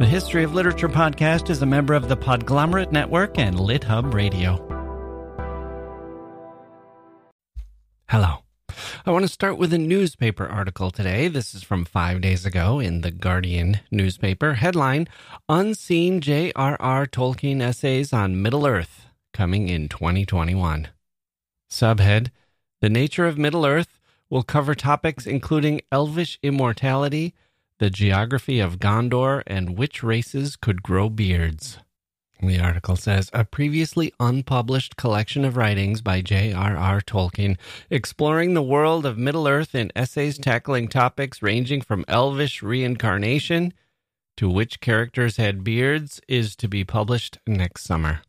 The History of Literature podcast is a member of the Podglomerate Network and LitHub Radio. Hello. I want to start with a newspaper article today. This is from five days ago in the Guardian newspaper. Headline Unseen J.R.R. Tolkien Essays on Middle Earth coming in 2021. Subhead The Nature of Middle Earth will cover topics including elvish immortality the geography of Gondor, and which races could grow beards. The article says a previously unpublished collection of writings by J.R.R. Tolkien exploring the world of Middle Earth in essays tackling topics ranging from elvish reincarnation to which characters had beards is to be published next summer.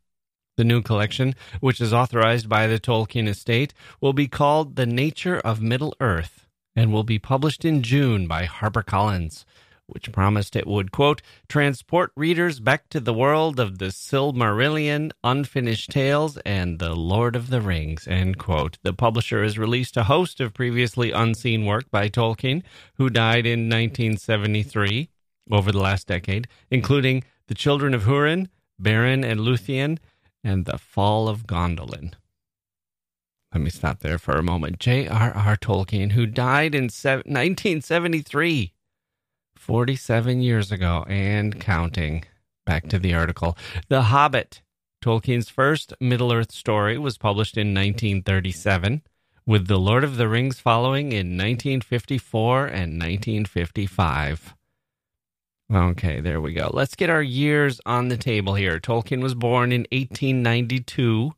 The new collection, which is authorized by the Tolkien estate, will be called The Nature of Middle Earth and will be published in June by HarperCollins, which promised it would, quote, transport readers back to the world of the Silmarillion, Unfinished Tales, and The Lord of the Rings, end quote. The publisher has released a host of previously unseen work by Tolkien, who died in 1973 over the last decade, including The Children of Hurin, Beren and Luthien, and The Fall of Gondolin. Let me stop there for a moment. J.R.R. Tolkien, who died in 1973, 47 years ago and counting. Back to the article. The Hobbit, Tolkien's first Middle Earth story, was published in 1937, with The Lord of the Rings following in 1954 and 1955. Okay, there we go. Let's get our years on the table here. Tolkien was born in 1892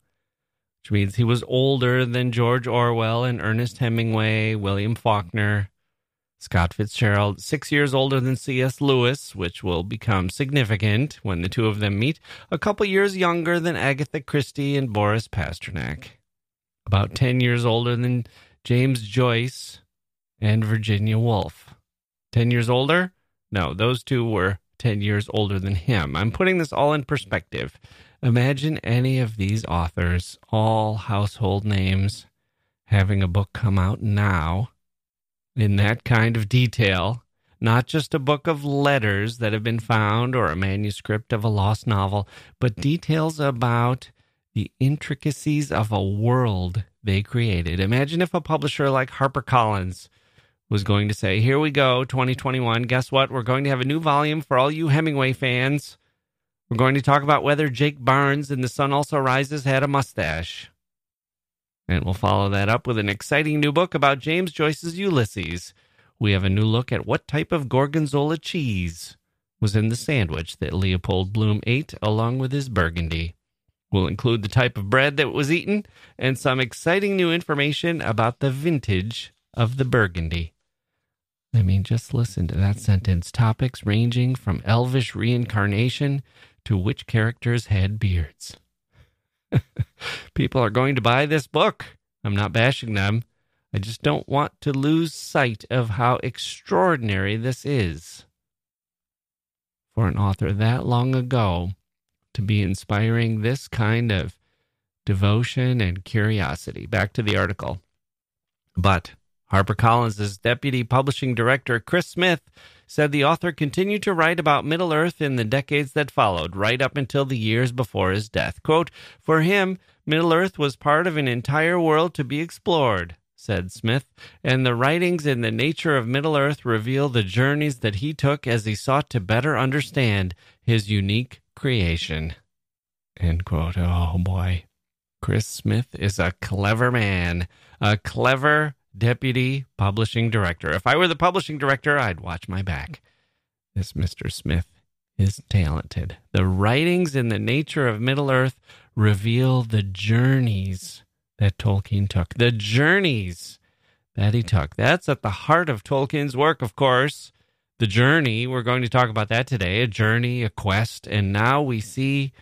which means he was older than George Orwell and Ernest Hemingway, William Faulkner, Scott Fitzgerald, six years older than C.S. Lewis, which will become significant when the two of them meet, a couple years younger than Agatha Christie and Boris Pasternak, about 10 years older than James Joyce and Virginia Woolf. 10 years older? No, those two were 10 years older than him. I'm putting this all in perspective. Imagine any of these authors, all household names, having a book come out now in that kind of detail, not just a book of letters that have been found or a manuscript of a lost novel, but details about the intricacies of a world they created. Imagine if a publisher like HarperCollins was going to say, Here we go, 2021. Guess what? We're going to have a new volume for all you Hemingway fans. We're going to talk about whether Jake Barnes in The Sun Also Rises had a mustache. And we'll follow that up with an exciting new book about James Joyce's Ulysses. We have a new look at what type of gorgonzola cheese was in the sandwich that Leopold Bloom ate along with his burgundy. We'll include the type of bread that was eaten and some exciting new information about the vintage of the burgundy. I mean, just listen to that sentence. Topics ranging from elvish reincarnation to which characters had beards. People are going to buy this book. I'm not bashing them. I just don't want to lose sight of how extraordinary this is. For an author that long ago to be inspiring this kind of devotion and curiosity. Back to the article. But HarperCollins' deputy publishing director, Chris Smith, said the author continued to write about Middle Earth in the decades that followed, right up until the years before his death. Quote, For him, Middle Earth was part of an entire world to be explored, said Smith, and the writings in the nature of Middle Earth reveal the journeys that he took as he sought to better understand his unique creation. End quote. Oh boy. Chris Smith is a clever man, a clever deputy publishing director. If I were the publishing director, I'd watch my back. This Mr. Smith is talented. The writings in the nature of Middle Earth reveal the journeys that Tolkien took. The journeys that he took. That's at the heart of Tolkien's work, of course. The journey, we're going to talk about that today a journey, a quest. And now we see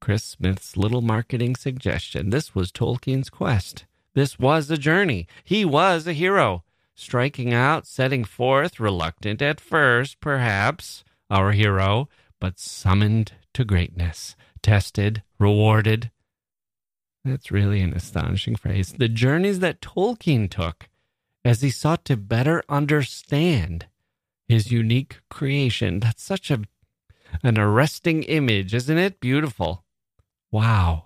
Chris Smith's little marketing suggestion. This was Tolkien's quest. This was a journey. He was a hero, striking out, setting forth, reluctant at first, perhaps, our hero, but summoned to greatness, tested, rewarded. That's really an astonishing phrase. The journeys that Tolkien took as he sought to better understand his unique creation. That's such a An arresting image, isn't it? Beautiful. Wow.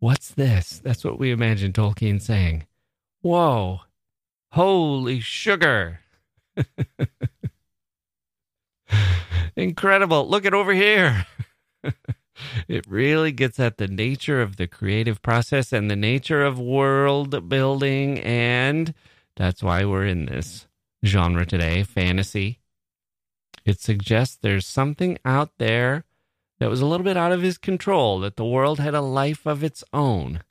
What's this? That's what we imagine Tolkien saying. Whoa. Holy sugar. Incredible. Look at over here. it really gets at the nature of the creative process and the nature of world building. And that's why we're in this genre today fantasy. It suggests there's something out there that was a little bit out of his control, that the world had a life of its own.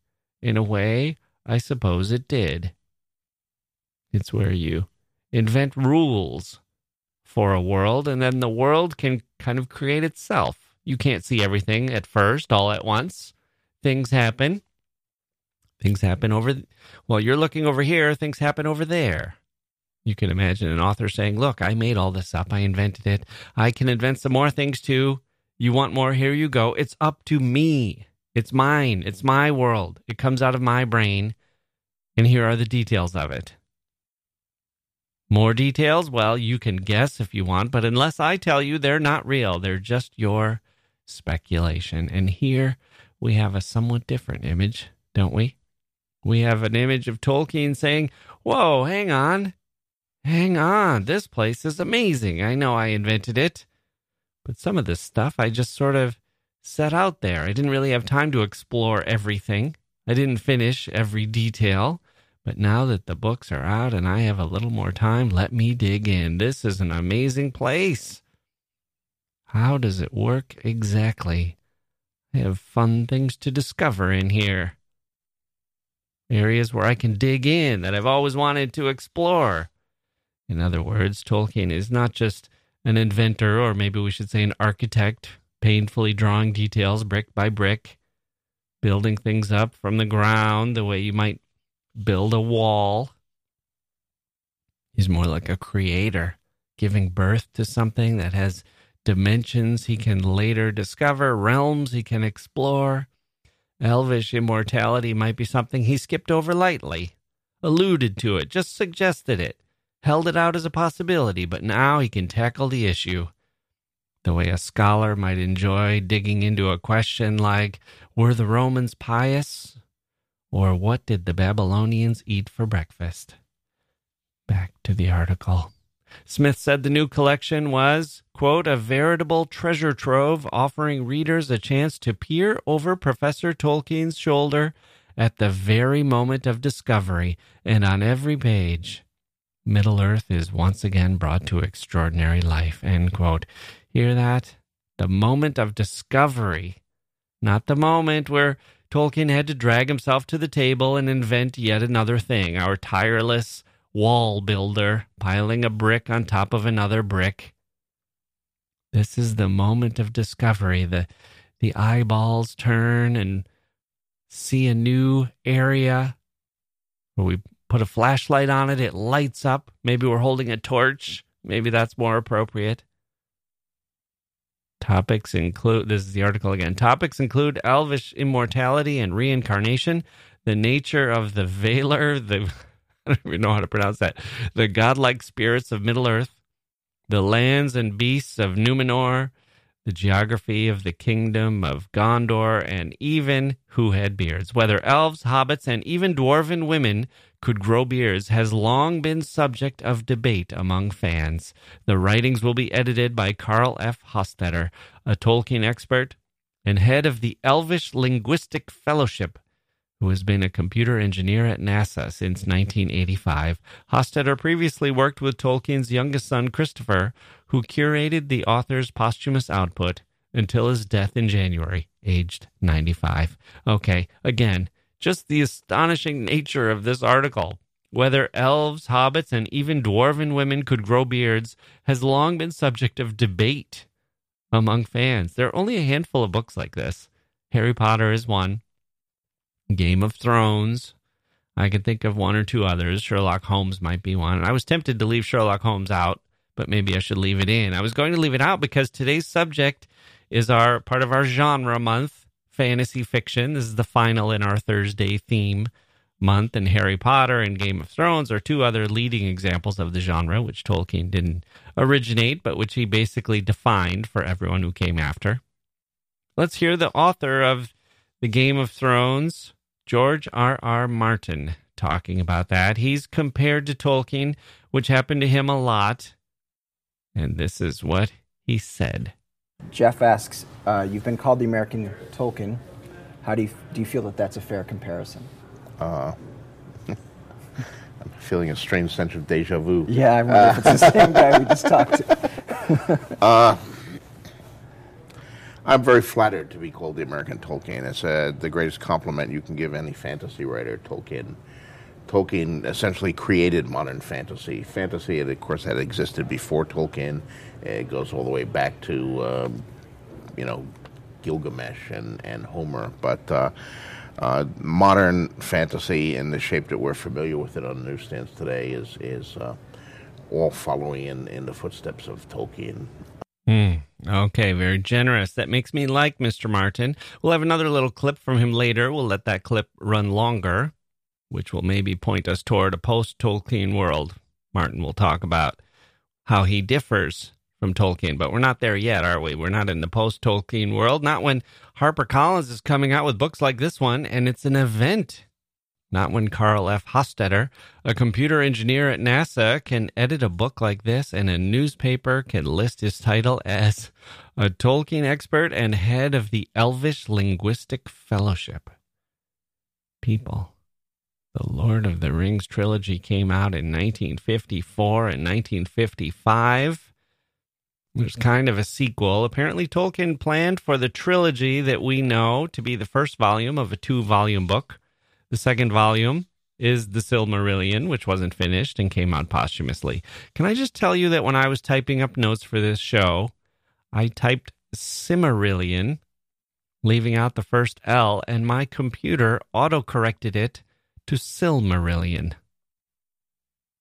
In a way, I suppose it did. It's where you invent rules for a world, and then the world can kind of create itself. You can't see everything at first, all at once. Things happen. Things happen over, while you're looking over here, things happen over there. You can imagine an author saying, Look, I made all this up. I invented it. I can invent some more things too. You want more? Here you go. It's up to me. It's mine. It's my world. It comes out of my brain. And here are the details of it. More details? Well, you can guess if you want, but unless I tell you, they're not real. They're just your speculation. And here we have a somewhat different image, don't we? We have an image of Tolkien saying, Whoa, hang on. Hang on. This place is amazing. I know I invented it. But some of this stuff I just sort of set out there. I didn't really have time to explore everything. I didn't finish every detail. But now that the books are out and I have a little more time, let me dig in. This is an amazing place. How does it work exactly? I have fun things to discover in here. Areas where I can dig in that I've always wanted to explore. In other words, Tolkien is not just an inventor, or maybe we should say an architect, painfully drawing details brick by brick, building things up from the ground the way you might build a wall. He's more like a creator, giving birth to something that has dimensions he can later discover, realms he can explore. Elvish immortality might be something he skipped over lightly, alluded to it, just suggested it, held it out as a possibility, but now he can tackle the issue. The way a scholar might enjoy digging into a question like Were the Romans pious? Or what did the Babylonians eat for breakfast? Back to the article. Smith said the new collection was, quote, a veritable treasure trove offering readers a chance to peer over Professor Tolkien's shoulder at the very moment of discovery, and on every page, Middle Earth is once again brought to extraordinary life, end quote. Hear that? The moment of discovery, not the moment where Tolkien had to drag himself to the table and invent yet another thing, our tireless wall builder, piling a brick on top of another brick. This is the moment of discovery. The, the eyeballs turn and see a new area where we put a flashlight on it, it lights up. Maybe we're holding a torch. Maybe that's more appropriate. Topics include this is the article again. Topics include elvish immortality and reincarnation, the nature of the Valar, the I don't even know how to pronounce that, the godlike spirits of Middle Earth, the lands and beasts of Numenor, the geography of the kingdom of Gondor, and even who had beards. Whether elves, hobbits, and even dwarven women could grow beards has long been subject of debate among fans. The writings will be edited by Carl F. Hostetter, a Tolkien expert and head of the Elvish Linguistic Fellowship, who has been a computer engineer at NASA since 1985. Hostetter previously worked with Tolkien's youngest son, Christopher, who curated the author's posthumous output until his death in January, aged 95. Okay, again, just the astonishing nature of this article. Whether elves, hobbits, and even dwarven women could grow beards has long been subject of debate among fans. There are only a handful of books like this. Harry Potter is one. Game of Thrones. I can think of one or two others. Sherlock Holmes might be one. I was tempted to leave Sherlock Holmes out, but maybe I should leave it in. I was going to leave it out because today's subject is our part of our genre month fantasy fiction. This is the final in our Thursday theme month, and Harry Potter and Game of Thrones are two other leading examples of the genre, which Tolkien didn't originate, but which he basically defined for everyone who came after. Let's hear the author of the Game of Thrones, George R. R. Martin, talking about that. He's compared to Tolkien, which happened to him a lot. And this is what he said. Jeff asks, uh, "You've been called the American Tolkien. How do you do? You feel that that's a fair comparison?" Uh, I'm feeling a strange sense of deja vu. Yeah, I wonder uh, if it's the same guy we just talked to. uh, I'm very flattered to be called the American Tolkien. It's uh, the greatest compliment you can give any fantasy writer. Tolkien, Tolkien essentially created modern fantasy. Fantasy, of course, had existed before Tolkien. It goes all the way back to, um, you know, Gilgamesh and, and Homer. But uh, uh, modern fantasy in the shape that we're familiar with it on the newsstands today is is uh, all following in, in the footsteps of Tolkien. Mm, okay, very generous. That makes me like Mr. Martin. We'll have another little clip from him later. We'll let that clip run longer, which will maybe point us toward a post Tolkien world. Martin will talk about how he differs from Tolkien, but we're not there yet, are we? We're not in the post Tolkien world. Not when HarperCollins is coming out with books like this one, and it's an event. Not when Carl F. Hostetter, a computer engineer at NASA, can edit a book like this, and a newspaper can list his title as a Tolkien expert and head of the Elvish Linguistic Fellowship. People. The Lord of the Rings trilogy came out in 1954 and 1955. There's kind of a sequel. Apparently, Tolkien planned for the trilogy that we know to be the first volume of a two volume book. The second volume is The Silmarillion, which wasn't finished and came out posthumously. Can I just tell you that when I was typing up notes for this show, I typed Simmerillion, leaving out the first L, and my computer auto corrected it to Silmarillion.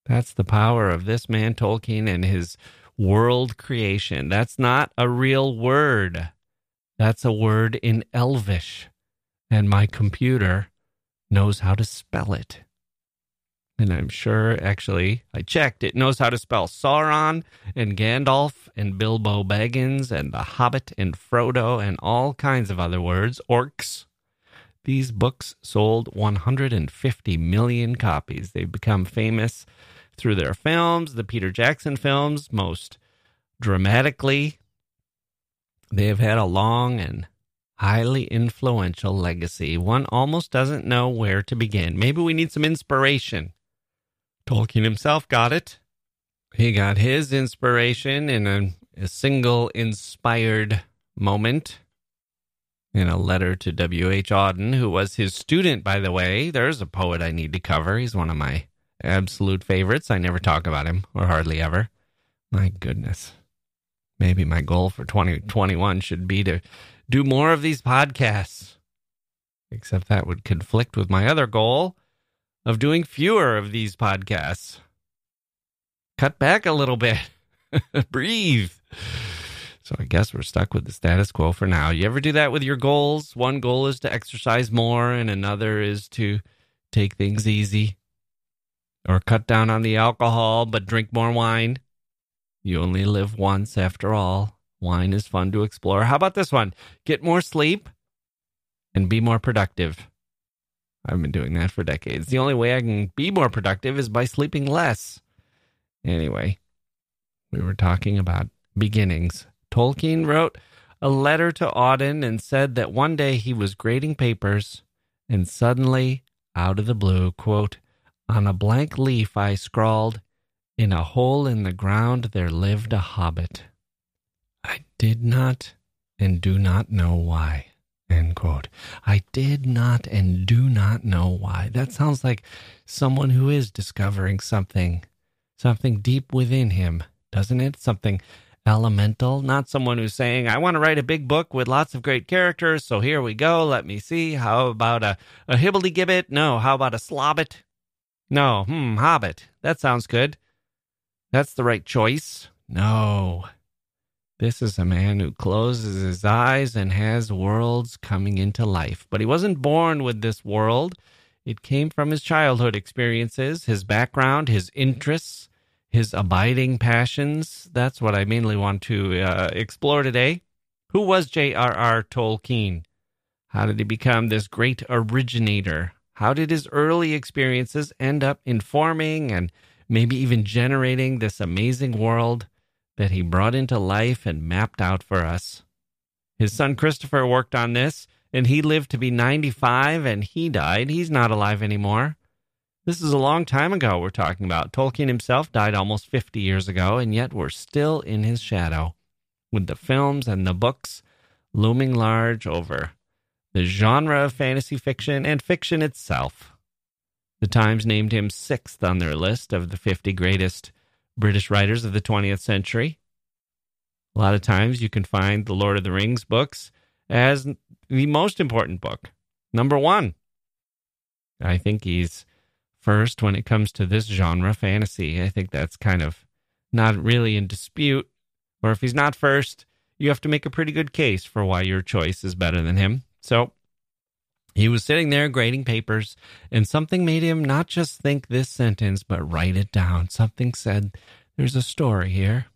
That's the power of this man Tolkien and his world creation. That's not a real word. That's a word in Elvish. And my computer knows how to spell it. And I'm sure, actually, I checked, it knows how to spell Sauron and Gandalf and Bilbo Baggins and The Hobbit and Frodo and all kinds of other words, orcs. These books sold 150 million copies. They've become famous through their films, the Peter Jackson films, most dramatically. They have had a long and highly influential legacy. One almost doesn't know where to begin. Maybe we need some inspiration. Tolkien himself got it. He got his inspiration in a, a single inspired moment in a letter to W.H. Auden, who was his student, by the way. There's a poet I need to cover. He's one of my absolute favorites. I never talk about him, or hardly ever. My goodness. Maybe my goal for 2021 should be to do more of these podcasts. Except that would conflict with my other goal of doing fewer of these podcasts. Cut back a little bit. Breathe. So I guess we're stuck with the status quo for now. You ever do that with your goals? One goal is to exercise more, and another is to take things easy or cut down on the alcohol but drink more wine. You only live once after all. Wine is fun to explore. How about this one? Get more sleep and be more productive. I've been doing that for decades. The only way I can be more productive is by sleeping less. Anyway, we were talking about beginnings. Tolkien wrote a letter to Auden and said that one day he was grading papers and suddenly, out of the blue, quote, on a blank leaf I scrawled, In a hole in the ground there lived a hobbit. I did not and do not know why. End quote. I did not and do not know why. That sounds like someone who is discovering something, something deep within him, doesn't it? Something elemental, not someone who's saying, I want to write a big book with lots of great characters, so here we go, let me see. How about a, a hibbledy-gibbet? No, how about a slobbit? No, hmm, Hobbit. That sounds good. That's the right choice. No. This is a man who closes his eyes and has worlds coming into life. But he wasn't born with this world. It came from his childhood experiences, his background, his interests, his abiding passions. That's what I mainly want to uh, explore today. Who was J.R.R. Tolkien? How did he become this great originator? How did his early experiences end up informing and maybe even generating this amazing world that he brought into life and mapped out for us? His son Christopher worked on this, and he lived to be 95 and he died. He's not alive anymore. This is a long time ago we're talking about. Tolkien himself died almost 50 years ago, and yet we're still in his shadow, with the films and the books looming large over the genre of fantasy fiction and fiction itself. The Times named him sixth on their list of the 50 greatest British writers of the 20th century. A lot of times you can find the Lord of the Rings books as the most important book, number one. I think he's first when it comes to this genre, fantasy. I think that's kind of not really in dispute. Or if he's not first, you have to make a pretty good case for why your choice is better than him. So he was sitting there grading papers, and something made him not just think this sentence, but write it down. Something said, There's a story here,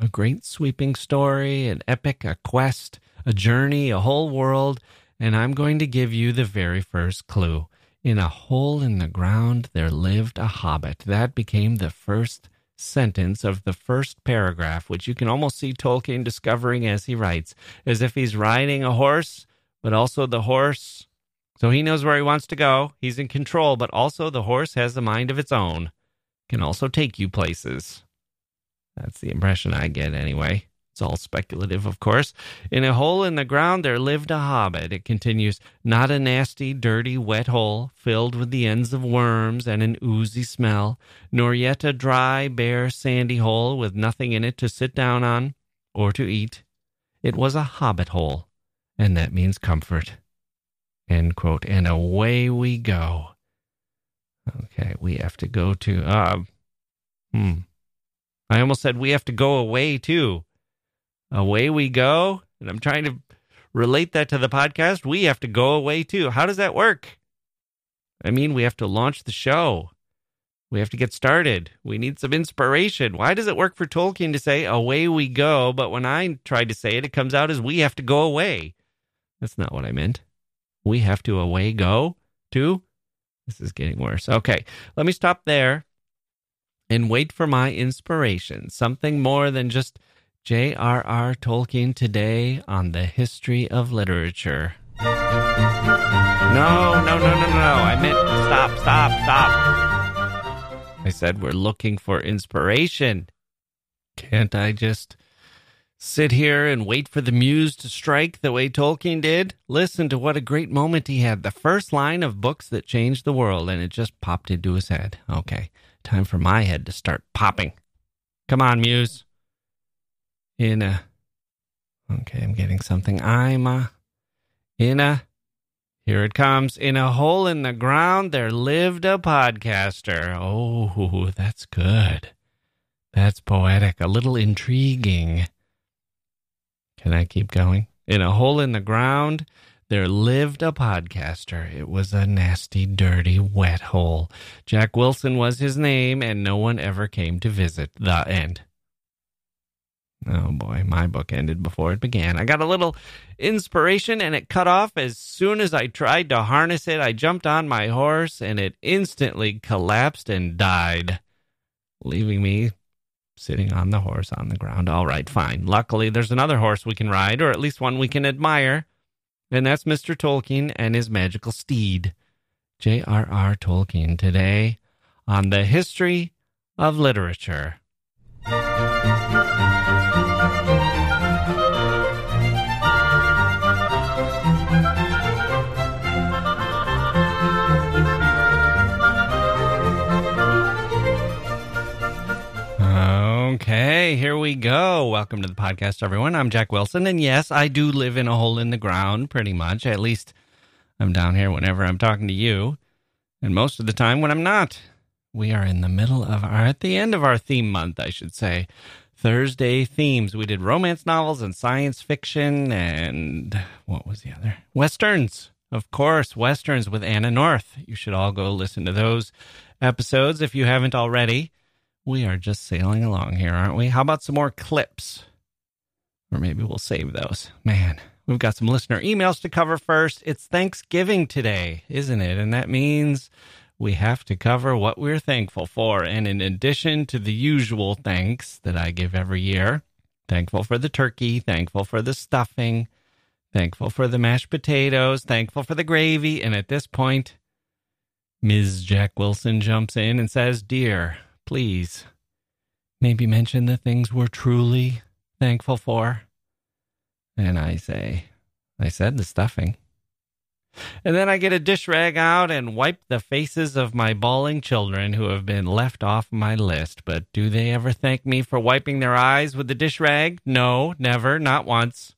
a great sweeping story, an epic, a quest, a journey, a whole world, and I'm going to give you the very first clue. In a hole in the ground there lived a hobbit. That became the first sentence of the first paragraph, which you can almost see Tolkien discovering as he writes, as if he's riding a horse, but also the horse. So he knows where he wants to go. He's in control, but also the horse has a mind of its own. Can also take you places. That's the impression I get anyway. It's all speculative, of course. In a hole in the ground there lived a hobbit. It continues, not a nasty, dirty, wet hole filled with the ends of worms and an oozy smell, nor yet a dry, bare, sandy hole with nothing in it to sit down on or to eat. It was a hobbit hole, and that means comfort. End quote. And away we go. Okay, we have to go to, uh, hmm. I almost said we have to go away too away we go. And I'm trying to relate that to the podcast. We have to go away too. How does that work? I mean, we have to launch the show. We have to get started. We need some inspiration. Why does it work for Tolkien to say away we go, but when I tried to say it, it comes out as we have to go away? That's not what I meant. We have to away go to. This is getting worse. Okay, let me stop there and wait for my inspiration. Something more than just J.R.R. Tolkien today on the history of literature. No, no, no, no, no. I meant stop, stop, stop. I said we're looking for inspiration. Can't I just sit here and wait for the muse to strike the way Tolkien did? Listen to what a great moment he had. The first line of books that changed the world, and it just popped into his head. Okay, time for my head to start popping. Come on, muse in a okay i'm getting something i'm a in a here it comes in a hole in the ground there lived a podcaster oh that's good that's poetic a little intriguing can i keep going in a hole in the ground there lived a podcaster. It was a nasty, dirty, wet hole. Jacke Wilson was his name, and no one ever came to visit. The end. Oh boy, my book ended before it began. I got a little inspiration and it cut off as soon as I tried to harness it. I jumped on my horse and it instantly collapsed and died, leaving me sitting on the horse on the ground. All right, fine. Luckily, there's another horse we can ride, or at least one we can admire, and that's Mr. Tolkien and his magical steed. J.R.R. Tolkien today on the history of literature. Okay, here we go. Welcome to the podcast, everyone. I'm Jacke Wilson, and yes, I do live in a hole in the ground, pretty much. At least I'm down here whenever I'm talking to you, and most of the time when I'm not. We are in the middle of our, at the end of our theme month, I should say. Thursday themes. We did romance novels and science fiction, and what was the other? Westerns. of course, Westerns with Anna North. You should all go listen to those episodes if you haven't already. We are just sailing along here, aren't we? How about some more clips? Or maybe we'll save those. Man, we've got some listener emails to cover first. It's Thanksgiving today, isn't it? And that means we have to cover what we're thankful for. And in addition to the usual thanks that I give every year, thankful for the turkey, thankful for the stuffing, thankful for the mashed potatoes, thankful for the gravy. And at this point, Ms. Jacke Wilson jumps in and says, Dear, please, maybe mention the things we're truly thankful for. And I say, I said the stuffing. And then I get a dish rag out and wipe the faces of my bawling children who have been left off my list. But do they ever thank me for wiping their eyes with the dish rag? No, never, not once.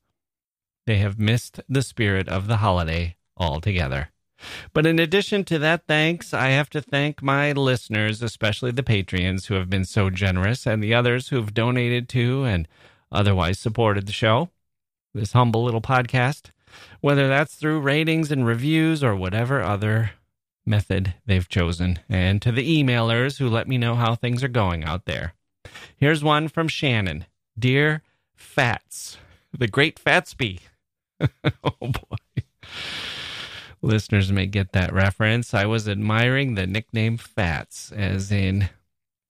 They have missed the spirit of the holiday altogether. But in addition to that thanks, I have to thank my listeners, especially the Patreons who have been so generous, and the others who've donated to and otherwise supported the show, this humble little podcast whether that's through ratings and reviews or whatever other method they've chosen, and to the emailers who let me know how things are going out there. Here's one from Shannon Dear Fats, the great Fatsby. oh boy. Listeners may get that reference. I was admiring the nickname Fats, as in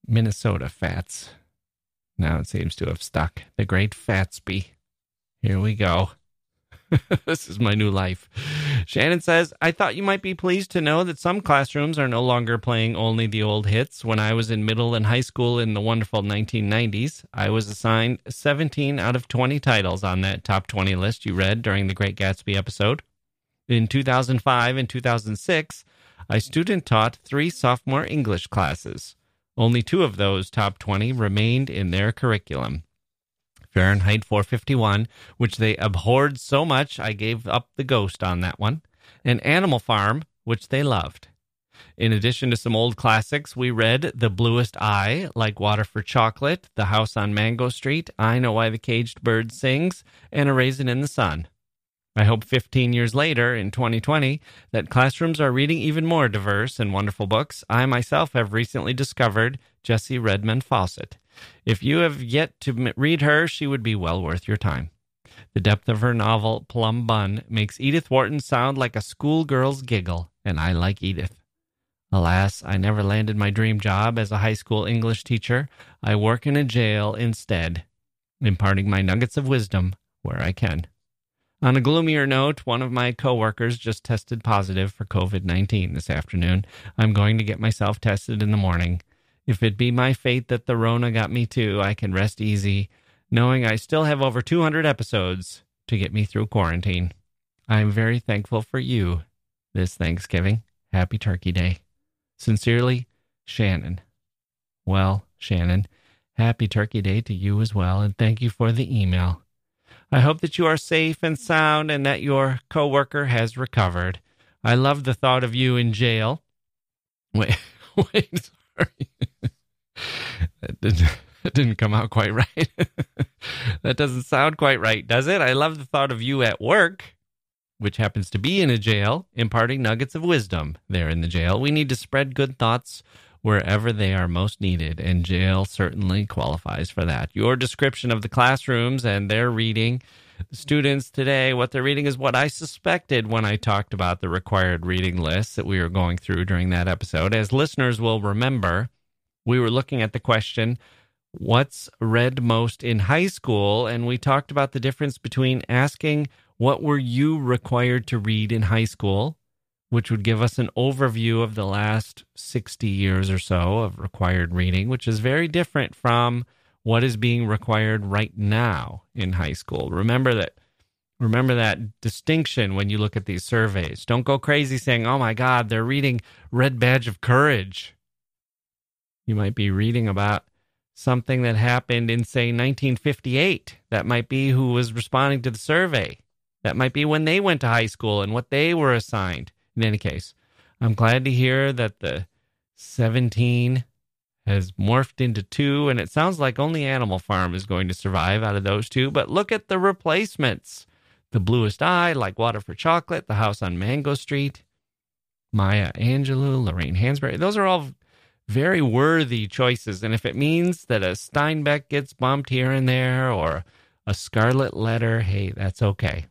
Minnesota Fats. Now it seems to have stuck. The great Fatsby. Here we go. this is my new life. Shannon says, I thought you might be pleased to know that some classrooms are no longer playing only the old hits. When I was in middle and high school in the wonderful 1990s, I was assigned 17 out of 20 titles on that top 20 list you read during the Great Gatsby episode. In 2005 and 2006, I student taught three sophomore English classes. Only two of those top 20 remained in their curriculum. Fahrenheit 451, which they abhorred so much I gave up the ghost on that one, and Animal Farm, which they loved. In addition to some old classics, we read The Bluest Eye, Like Water for Chocolate, The House on Mango Street, I Know Why the Caged Bird Sings, and A Raisin in the Sun. I hope 15 years later, in 2020, that classrooms are reading even more diverse and wonderful books. I myself have recently discovered Jessie Redmon Fauset if you have yet to read her, she would be well worth your time. The depth of her novel, Plum Bun, makes Edith Wharton sound like a schoolgirl's giggle, and I like Edith. Alas, I never landed my dream job as a high school English teacher. I work in a jail instead, imparting my nuggets of wisdom where I can. On a gloomier note, one of my coworkers just tested positive for COVID 19 this afternoon. I'm going to get myself tested in the morning. If it be my fate that the Rona got me too, I can rest easy, knowing I still have over 200 episodes to get me through quarantine. I am very thankful for you this Thanksgiving. Happy Turkey Day. Sincerely, Shannon. Well, Shannon, happy Turkey Day to you as well, and thank you for the email. I hope that you are safe and sound and that your coworker has recovered. I love the thought of you in jail. Wait, wait, sorry. that, didn't, that didn't come out quite right. that doesn't sound quite right, does it? I love the thought of you at work, which happens to be in a jail, imparting nuggets of wisdom there in the jail. We need to spread good thoughts wherever they are most needed, and jail certainly qualifies for that. Your description of the classrooms and their reading students today, what they're reading is what I suspected when I talked about the required reading list that we were going through during that episode. As listeners will remember, we were looking at the question what's read most in high school and we talked about the difference between asking what were you required to read in high school which would give us an overview of the last 60 years or so of required reading which is very different from what is being required right now in high school remember that remember that distinction when you look at these surveys don't go crazy saying oh my god they're reading red badge of courage you might be reading about something that happened in, say, 1958. That might be who was responding to the survey. That might be when they went to high school and what they were assigned. In any case, I'm glad to hear that the 17 has morphed into two, and it sounds like only Animal Farm is going to survive out of those two. But look at the replacements. The Bluest Eye, Like Water for Chocolate, The House on Mango Street, Maya Angelou, Lorraine Hansberry. Those are all very worthy choices. And if it means that a Steinbeck gets bumped here and there or a Scarlet Letter, hey, that's okay.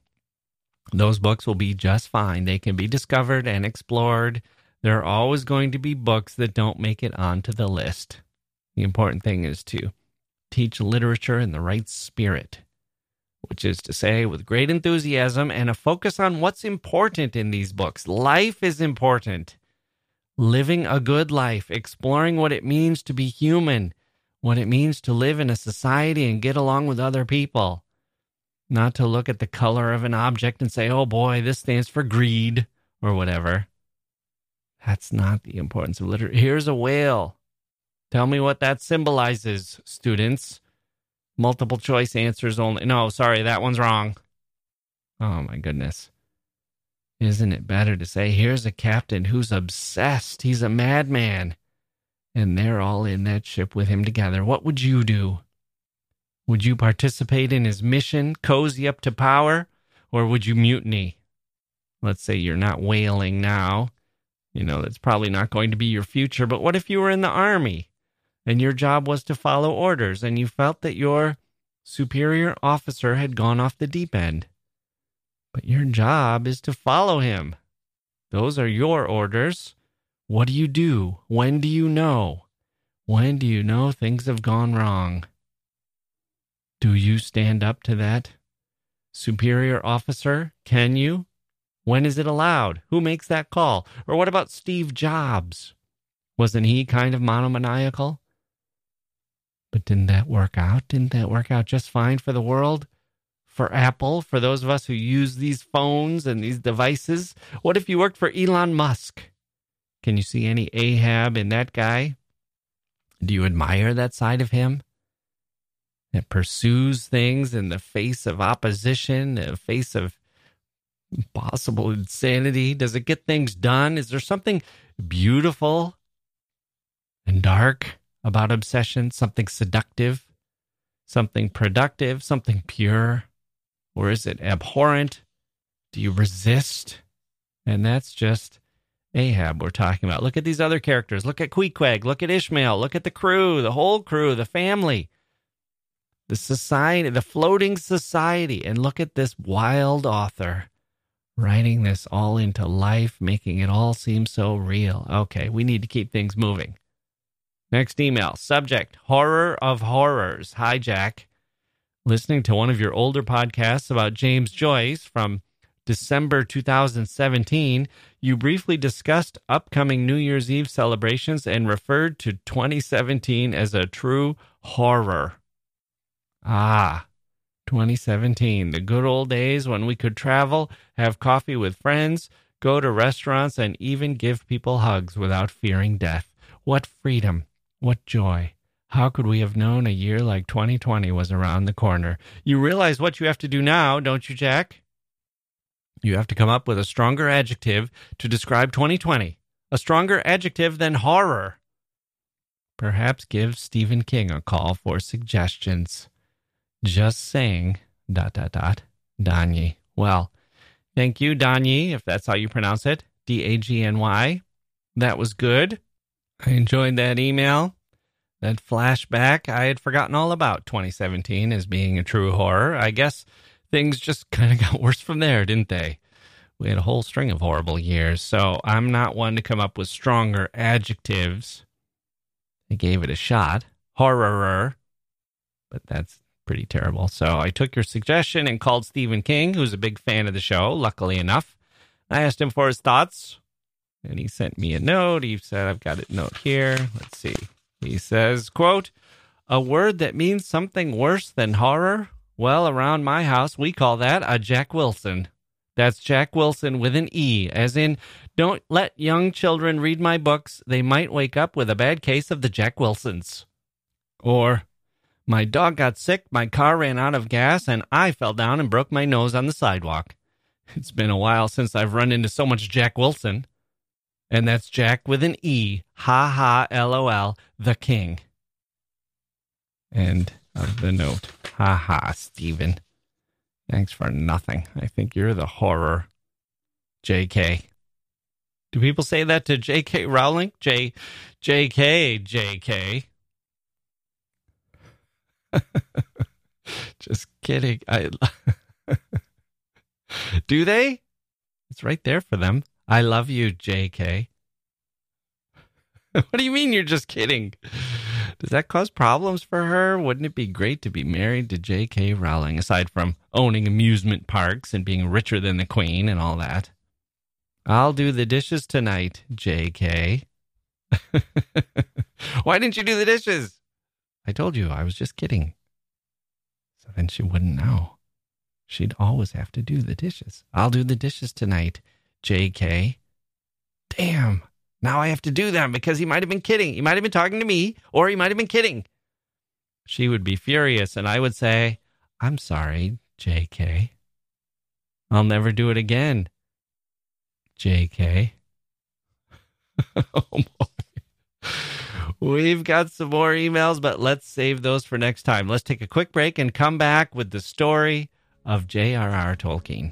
Those books will be just fine. They can be discovered and explored. There are always going to be books that don't make it onto the list. The important thing is to teach literature in the right spirit, which is to say, with great enthusiasm and a focus on what's important in these books. Life is important. Living a good life, exploring what it means to be human, what it means to live in a society and get along with other people. Not to look at the color of an object and say, oh boy, this stands for greed or whatever. That's not the importance of literature. Here's a whale. Tell me what that symbolizes, students. Multiple choice answers only. No, sorry, that one's wrong. Oh my goodness. Isn't it better to say, here's a captain who's obsessed? He's a madman. And they're all in that ship with him together. What would you do? Would you participate in his mission, cozy up to power, or would you mutiny? Let's say you're not whaling now. You know, that's probably not going to be your future, but what if you were in the army and your job was to follow orders and you felt that your superior officer had gone off the deep end? But your job is to follow him. Those are your orders. What do you do? When do you know? When do you know things have gone wrong? Do you stand up to that superior officer? Can you? When is it allowed? Who makes that call? Or what about Steve Jobs? Wasn't he kind of monomaniacal? But didn't that work out? Didn't that work out just fine for the world? For Apple? For those of us who use these phones and these devices? What if you worked for Elon Musk? Can you see any Ahab in that guy? Do you admire that side of him? That pursues things in the face of opposition, in the face of possible insanity? Does it get things done? Is there something beautiful and dark about obsession? Something seductive? Something productive? Something pure? Or is it abhorrent? Do you resist? And that's just Ahab we're talking about. Look at these other characters. Look at Queequeg. Look at Ishmael. Look at the crew, the whole crew, the family the society, the floating society. And look at this wild author writing this all into life, making it all seem so real. Okay, we need to keep things moving. Next email subject Horror of Horrors. Hi, Jack. Listening to one of your older podcasts about James Joyce from December 2017, you briefly discussed upcoming New Year's Eve celebrations and referred to 2017 as a true horror. Ah, 2017, the good old days when we could travel, have coffee with friends, go to restaurants, and even give people hugs without fearing death. What freedom! What joy! How could we have known a year like 2020 was around the corner? You realize what you have to do now, don't you, Jack? You have to come up with a stronger adjective to describe 2020, a stronger adjective than horror. Perhaps give Stephen King a call for suggestions. Just saying, dot, dot, dot, Dagny. Well, thank you, Dagny, if that's how you pronounce it. D A G N Y. That was good. I enjoyed that email. That flashback. I had forgotten all about 2017 as being a true horror. I guess things just kind of got worse from there, didn't they? We had a whole string of horrible years. So I'm not one to come up with stronger adjectives. I gave it a shot. Horror. But that's pretty terrible. So I took your suggestion and called Stephen King, who's a big fan of the show, luckily enough. I asked him for his thoughts, and he sent me a note. He said, I've got a note here. Let's see. He says, quote, a word that means something worse than horror? Well, around my house, we call that a Jacke Wilson. That's Jacke Wilson with an E, as in, don't let young children read my books. They might wake up with a bad case of the Jacke Wilsons. Or, my dog got sick, my car ran out of gas, and I fell down and broke my nose on the sidewalk. It's been a while since I've run into so much Jacke Wilson. And that's Jack with an E. Ha ha, lol, the king. End of the note. Ha ha, Stephen. Thanks for nothing. I think you're the horror. JK. Do people say that to JK Rowling? J JK JK. Just kidding. I Do they? It's right there for them. I love you, JK. what do you mean you're just kidding? Does that cause problems for her? Wouldn't it be great to be married to J.K. Rowling, aside from owning amusement parks and being richer than the Queen and all that? I'll do the dishes tonight, J.K. Why didn't you do the dishes? I told you I was just kidding. So then she wouldn't know. She'd always have to do the dishes. I'll do the dishes tonight, J.K. Damn. Now I have to do them because he might have been kidding. He might have been talking to me, or he might have been kidding. She would be furious, and I would say, I'm sorry, JK. I'll never do it again, JK. oh boy. We've got some more emails, but let's save those for next time. Let's take a quick break and come back with the story of J.R.R. Tolkien.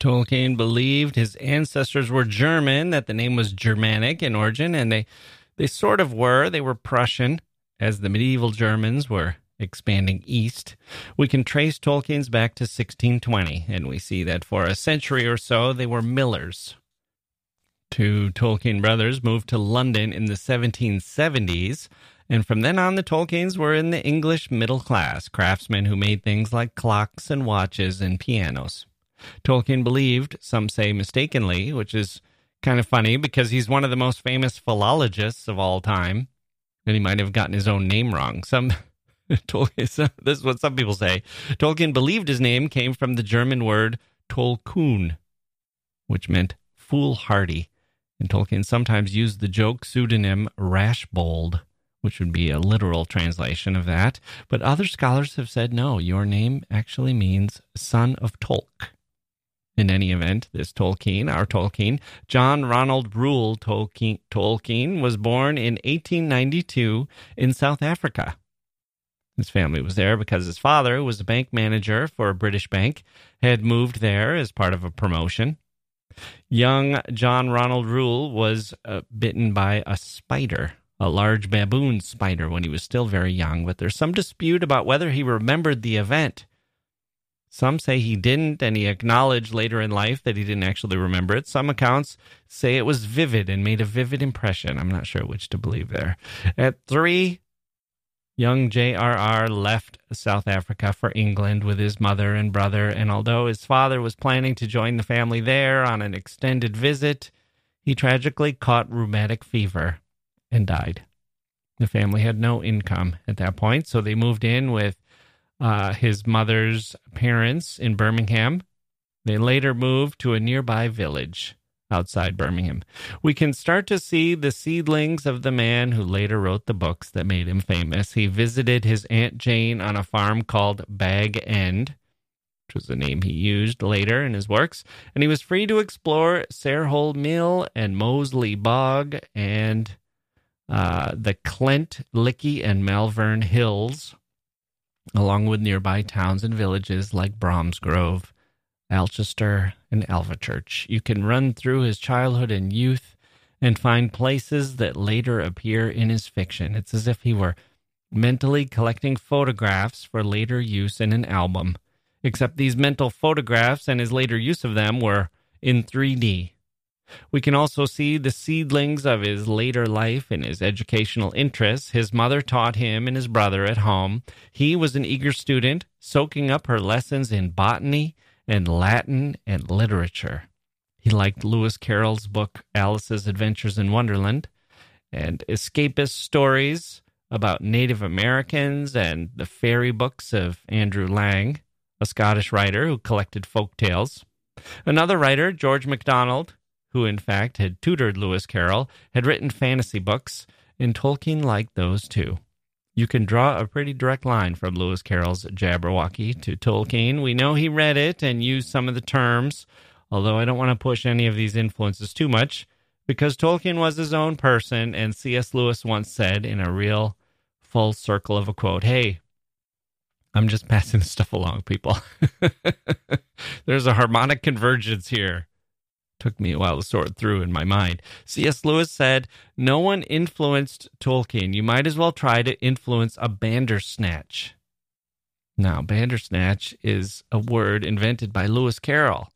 Tolkien believed his ancestors were German, that the name was Germanic in origin, and they, they sort of were. They were Prussian, as the medieval Germans were expanding east. We can trace Tolkien's back to 1620, and we see that for a century or so they were millers. Two Tolkien brothers moved to London in the 1770s, and from then on the Tolkiens were in the English middle class, craftsmen who made things like clocks and watches and pianos. Tolkien believed, some say mistakenly, which is kind of funny because he's one of the most famous philologists of all time, and he might have gotten his own name wrong. Some Tolkien, this is what some people say. Tolkien believed his name came from the German word tollkühn, which meant foolhardy. And Tolkien sometimes used the joke pseudonym Rashbold, which would be a literal translation of that. But other scholars have said no, your name actually means son of Tolk. In any event, this Tolkien, our Tolkien, John Ronald Reuel Tolkien, Tolkien, was born in 1892 in South Africa. His family was there because his father, who was a bank manager for a British bank, had moved there as part of a promotion. Young John Ronald Reuel was uh, bitten by a spider, a large baboon spider, when he was still very young, but there's some dispute about whether he remembered the event. Some say he didn't, and he acknowledged later in life that he didn't actually remember it. Some accounts say it was vivid and made a vivid impression. I'm not sure which to believe there. At three, young J.R.R. left South Africa for England with his mother and brother, and although his father was planning to join the family there on an extended visit, he tragically caught rheumatic fever and died. The family had no income at that point, so they moved in with uh, his mother's parents in Birmingham. They later moved to a nearby village outside Birmingham. We can start to see the seedlings of the man who later wrote the books that made him famous. He visited his Aunt Jane on a farm called Bag End, which was the name he used later in his works, and he was free to explore Sarehole Mill and Moseley Bog and uh, the Clent, Lickey, and Malvern Hills, along with nearby towns and villages like Bromsgrove. Alcester, and Alvechurch. You can run through his childhood and youth and find places that later appear in his fiction. It's as if he were mentally collecting photographs for later use in an album, except these mental photographs and his later use of them were in 3D. We can also see the seedlings of his later life and his educational interests. His mother taught him and his brother at home. He was an eager student, soaking up her lessons in botany and Latin and literature. He liked Lewis Carroll's book Alice's Adventures in Wonderland and escapist stories about Native Americans and the fairy books of Andrew Lang, a Scottish writer who collected folk tales. Another writer, George MacDonald, who in fact had tutored Lewis Carroll, had written fantasy books, and Tolkien liked those too. You can draw a pretty direct line from Lewis Carroll's Jabberwocky to Tolkien. We know he read it and used some of the terms, although I don't want to push any of these influences too much, because Tolkien was his own person, and C.S. Lewis once said in a real full circle of a quote, Hey, I'm just passing stuff along, people. There's a harmonic convergence here. Took me a while to sort through in my mind. C.S. Lewis said, No one influenced Tolkien. You might as well try to influence a bandersnatch. Now, bandersnatch is a word invented by Lewis Carroll.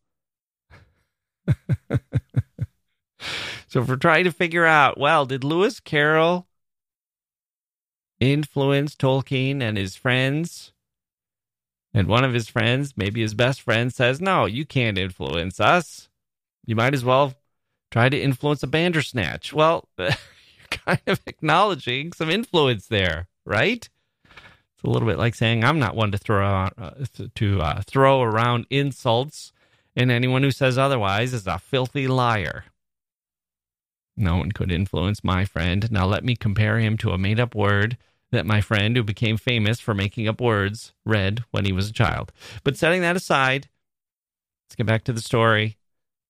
so, if we're trying to figure out, well, did Lewis Carroll influence Tolkien and his friends? And one of his friends, maybe his best friend, says, No, you can't influence us you might as well try to influence a bandersnatch. Well, you're kind of acknowledging some influence there, right? It's a little bit like saying I'm not one to throw out, uh, to uh, throw around insults, and anyone who says otherwise is a filthy liar. No one could influence my friend. Now let me compare him to a made up word that my friend, who became famous for making up words, read when he was a child. But setting that aside, let's get back to the story.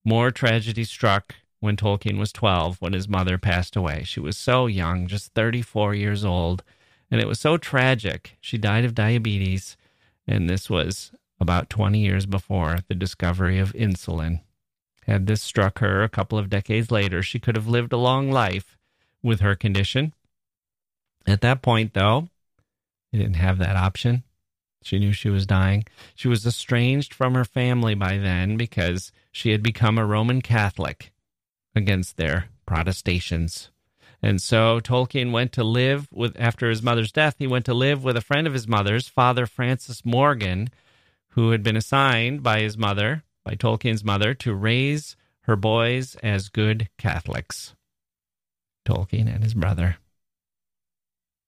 More tragedy struck when Tolkien was 12 when his mother passed away. She was so young, just 34 years old, and it was so tragic. She died of diabetes, and this was about 20 years before the discovery of insulin. Had this struck her a couple of decades later, she could have lived a long life with her condition. At that point, though, they didn't have that option. She knew she was dying. She was estranged from her family by then because she had become a Roman Catholic against their protestations. And so Tolkien went to live with, after his mother's death, he went to live with a friend of his mother's, Father Francis Morgan, who had been assigned by his mother, by Tolkien's mother, to raise her boys as good Catholics. Tolkien and his brother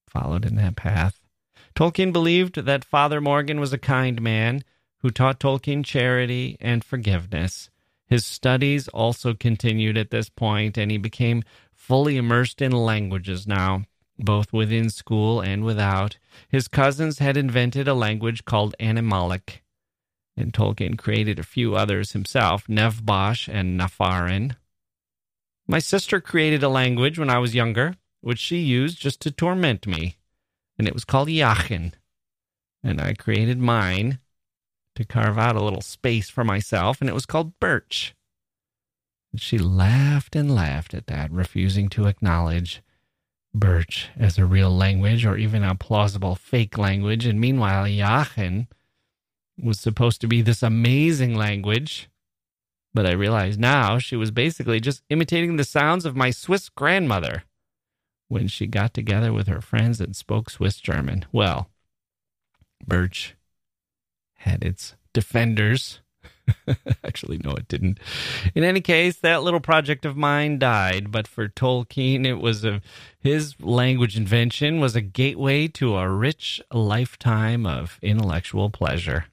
followed in that path. Tolkien believed that Father Morgan was a kind man who taught Tolkien charity and forgiveness. His studies also continued at this point, and he became fully immersed in languages now, both within school and without. His cousins had invented a language called Animalic, and Tolkien created a few others himself, Nevbosh and Naffarin. My sister created a language when I was younger, which she used just to torment me and it was called Yachin. And I created mine to carve out a little space for myself, and it was called Birch. And she laughed and laughed at that, refusing to acknowledge Birch as a real language or even a plausible fake language. And meanwhile, Yachin was supposed to be this amazing language. But I realize now she was basically just imitating the sounds of my Swiss grandmother when she got together with her friends and spoke Swiss German. Well, Birch had its defenders, Actually, no, it didn't. In any case, that little project of mine died, but for Tolkien, it was a his language invention was a gateway to a rich lifetime of intellectual pleasure.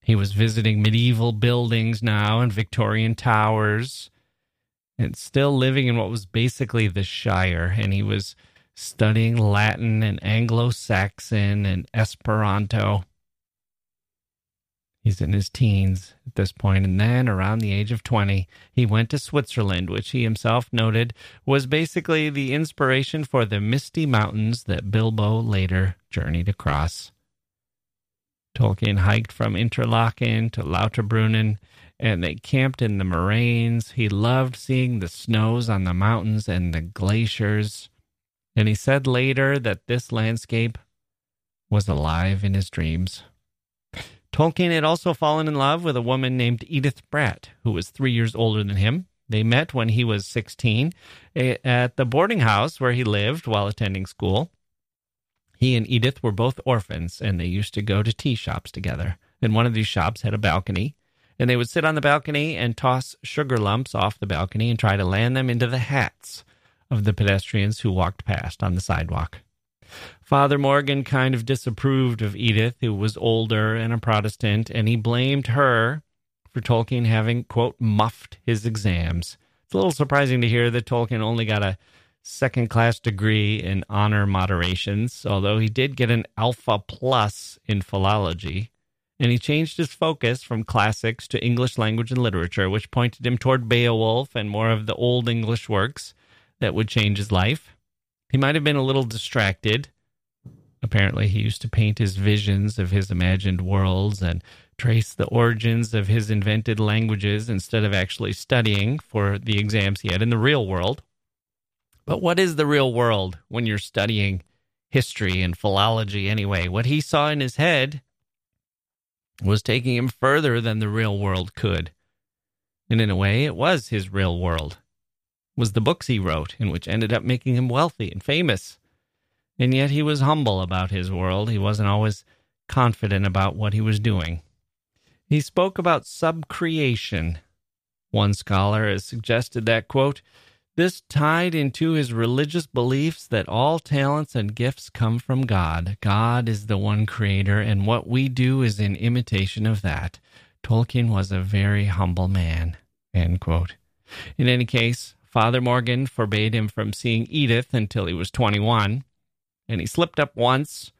He was visiting medieval buildings now and Victorian towers, and still living in what was basically the Shire, and he was studying Latin and Anglo Saxon and Esperanto. He's in his teens at this point, and then around the age of 20, he went to Switzerland, which he himself noted was basically the inspiration for the misty mountains that Bilbo later journeyed across. Tolkien hiked from Interlaken to Lauterbrunnen, and they camped in the moraines. He loved seeing the snows on the mountains and the glaciers, and he said later that this landscape was alive in his dreams. Tolkien had also fallen in love with a woman named Edith Bratt, who was three years older than him. They met when he was 16 eh, at the boarding house where he lived while attending school. He and Edith were both orphans, and they used to go to tea shops together. And one of these shops had a balcony, and they would sit on the balcony and toss sugar lumps off the balcony and try to land them into the hats of the pedestrians who walked past on the sidewalk. Father Morgan kind of disapproved of Edith, who was older and a Protestant, and he blamed her for Tolkien having, quote, muffed his exams. It's a little surprising to hear that Tolkien only got a second class degree in honor moderations, although he did get an Alpha Plus in philology. And he changed his focus from classics to English language and literature, which pointed him toward Beowulf and more of the Old English works that would change his life. He might have been a little distracted. Apparently, he used to paint his visions of his imagined worlds and trace the origins of his invented languages instead of actually studying for the exams he had in the real world. But what is the real world when you're studying history and philology anyway? What he saw in his head was taking him further than the real world could. And in a way, it was his real world was the books he wrote, and which ended up making him wealthy and famous. And yet he was humble about his world. He wasn't always confident about what he was doing. He spoke about subcreation. One scholar has suggested that, quote, this tied into his religious beliefs that all talents and gifts come from God. God is the one creator, and what we do is in imitation of that. Tolkien was a very humble man. End quote. In any case, Father Morgan forbade him from seeing Edith until he was 21, and he slipped up once,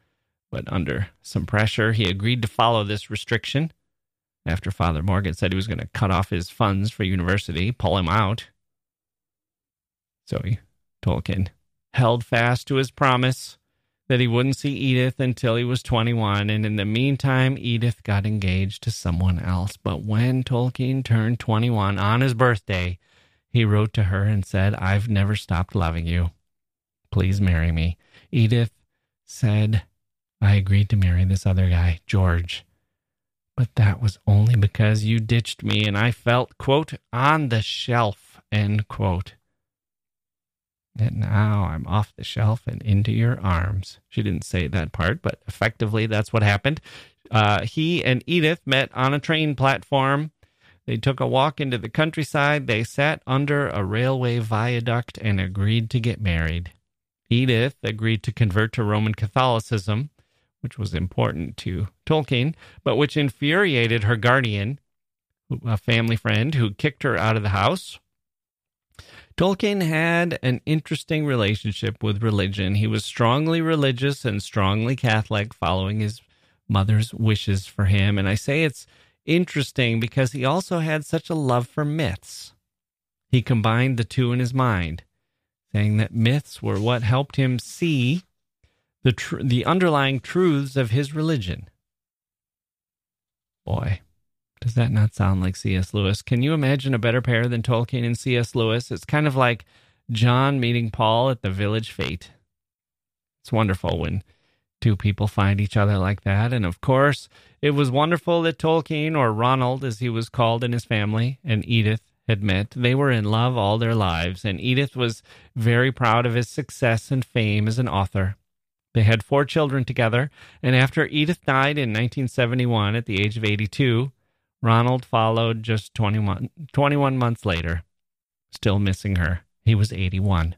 but under some pressure, he agreed to follow this restriction. After Father Morgan said he was going to cut off his funds for university, pull him out. So he, Tolkien, held fast to his promise that he wouldn't see Edith until he was 21, and in the meantime, Edith got engaged to someone else. But when Tolkien turned 21 on his birthday, he wrote to her and said, I've never stopped loving you. Please marry me. Edith said, I agreed to marry this other guy, George. But that was only because you ditched me and I felt, quote, on the shelf, end quote. And now I'm off the shelf and into your arms. She didn't say that part, but effectively that's what happened. Uh, he and Edith met on a train platform they took a walk into the countryside. They sat under a railway viaduct and agreed to get married. Edith agreed to convert to Roman Catholicism, which was important to Tolkien, but which infuriated her guardian, a family friend who kicked her out of the house. Tolkien had an interesting relationship with religion. He was strongly religious and strongly Catholic, following his mother's wishes for him. And I say it's interesting because he also had such a love for myths. He combined the two in his mind, saying that myths were what helped him see the tr- the underlying truths of his religion. Boy, does that not sound like C.S. Lewis? Can you imagine a better pair than Tolkien and C.S. Lewis? It's kind of like John meeting Paul at the village fete. It's wonderful when two people find each other like that. And of course, it was wonderful that Tolkien, or Ronald as he was called in his family, and Edith had met. They were in love all their lives, and Edith was very proud of his success and fame as an author. They had four children together, and after Edith died in 1971 at the age of 82, Ronald followed just 21, 21 months later, still missing her. He was 81.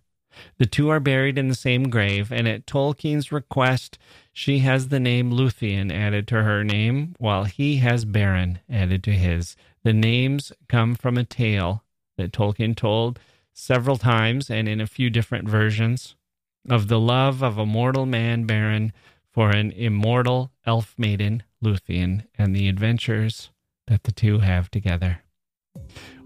The two are buried in the same grave, and at Tolkien's request, she has the name Luthien added to her name, while he has Beren added to his. The names come from a tale that Tolkien told several times and in a few different versions of the love of a mortal man, Beren, for an immortal elf maiden, Luthien, and the adventures that the two have together.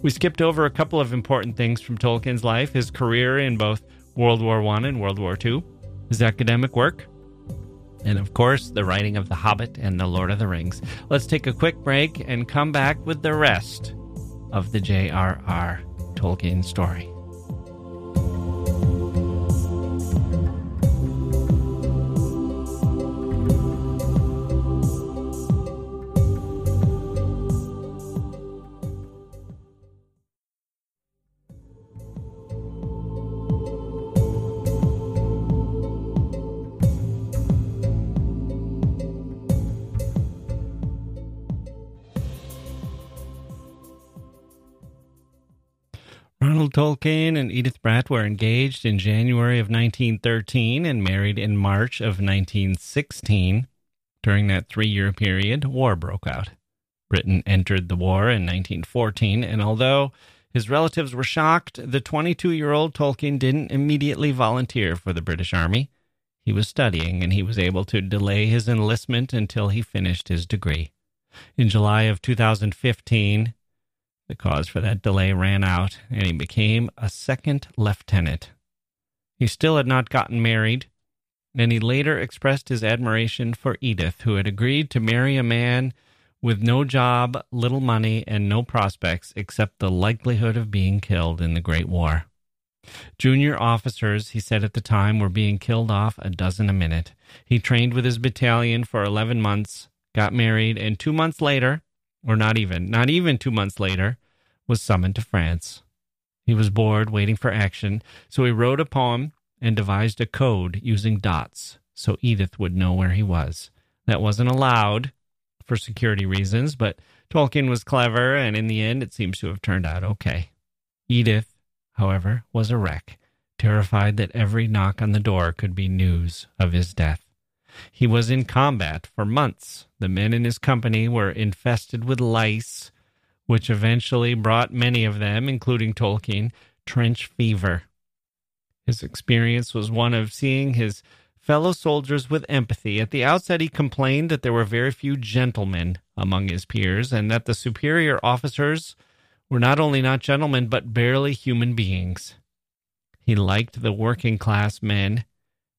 We skipped over a couple of important things from Tolkien's life his career in both World War I and World War II, his academic work, and of course, the writing of The Hobbit and The Lord of the Rings. Let's take a quick break and come back with the rest of the J.R.R. Tolkien story. Tolkien and Edith Bratt were engaged in January of 1913 and married in March of 1916. During that three year period, war broke out. Britain entered the war in 1914, and although his relatives were shocked, the 22 year old Tolkien didn't immediately volunteer for the British Army. He was studying, and he was able to delay his enlistment until he finished his degree. In July of 2015, the cause for that delay ran out, and he became a second lieutenant. He still had not gotten married, and he later expressed his admiration for Edith, who had agreed to marry a man with no job, little money, and no prospects except the likelihood of being killed in the Great War. Junior officers, he said at the time, were being killed off a dozen a minute. He trained with his battalion for 11 months, got married, and two months later, or not even, not even two months later, was summoned to France. He was bored, waiting for action, so he wrote a poem and devised a code using dots so Edith would know where he was. That wasn't allowed for security reasons, but Tolkien was clever, and in the end, it seems to have turned out okay. Edith, however, was a wreck, terrified that every knock on the door could be news of his death. He was in combat for months. The men in his company were infested with lice, which eventually brought many of them, including Tolkien, trench fever. His experience was one of seeing his fellow soldiers with empathy. At the outset, he complained that there were very few gentlemen among his peers and that the superior officers were not only not gentlemen, but barely human beings. He liked the working class men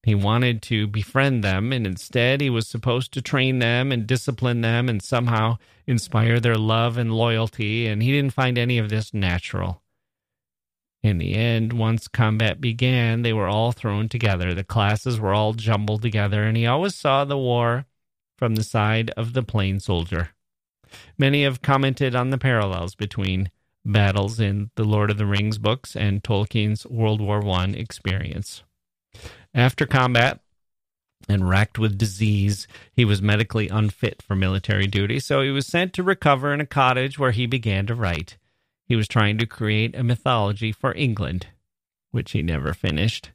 he wanted to befriend them, and instead he was supposed to train them and discipline them and somehow inspire their love and loyalty, and he didn't find any of this natural. In the end, once combat began, they were all thrown together. The classes were all jumbled together, and he always saw the war from the side of the plain soldier. Many have commented on the parallels between battles in the Lord of the Rings books and Tolkien's World War I experience. After combat and racked with disease, he was medically unfit for military duty, so he was sent to recover in a cottage where he began to write. He was trying to create a mythology for England, which he never finished.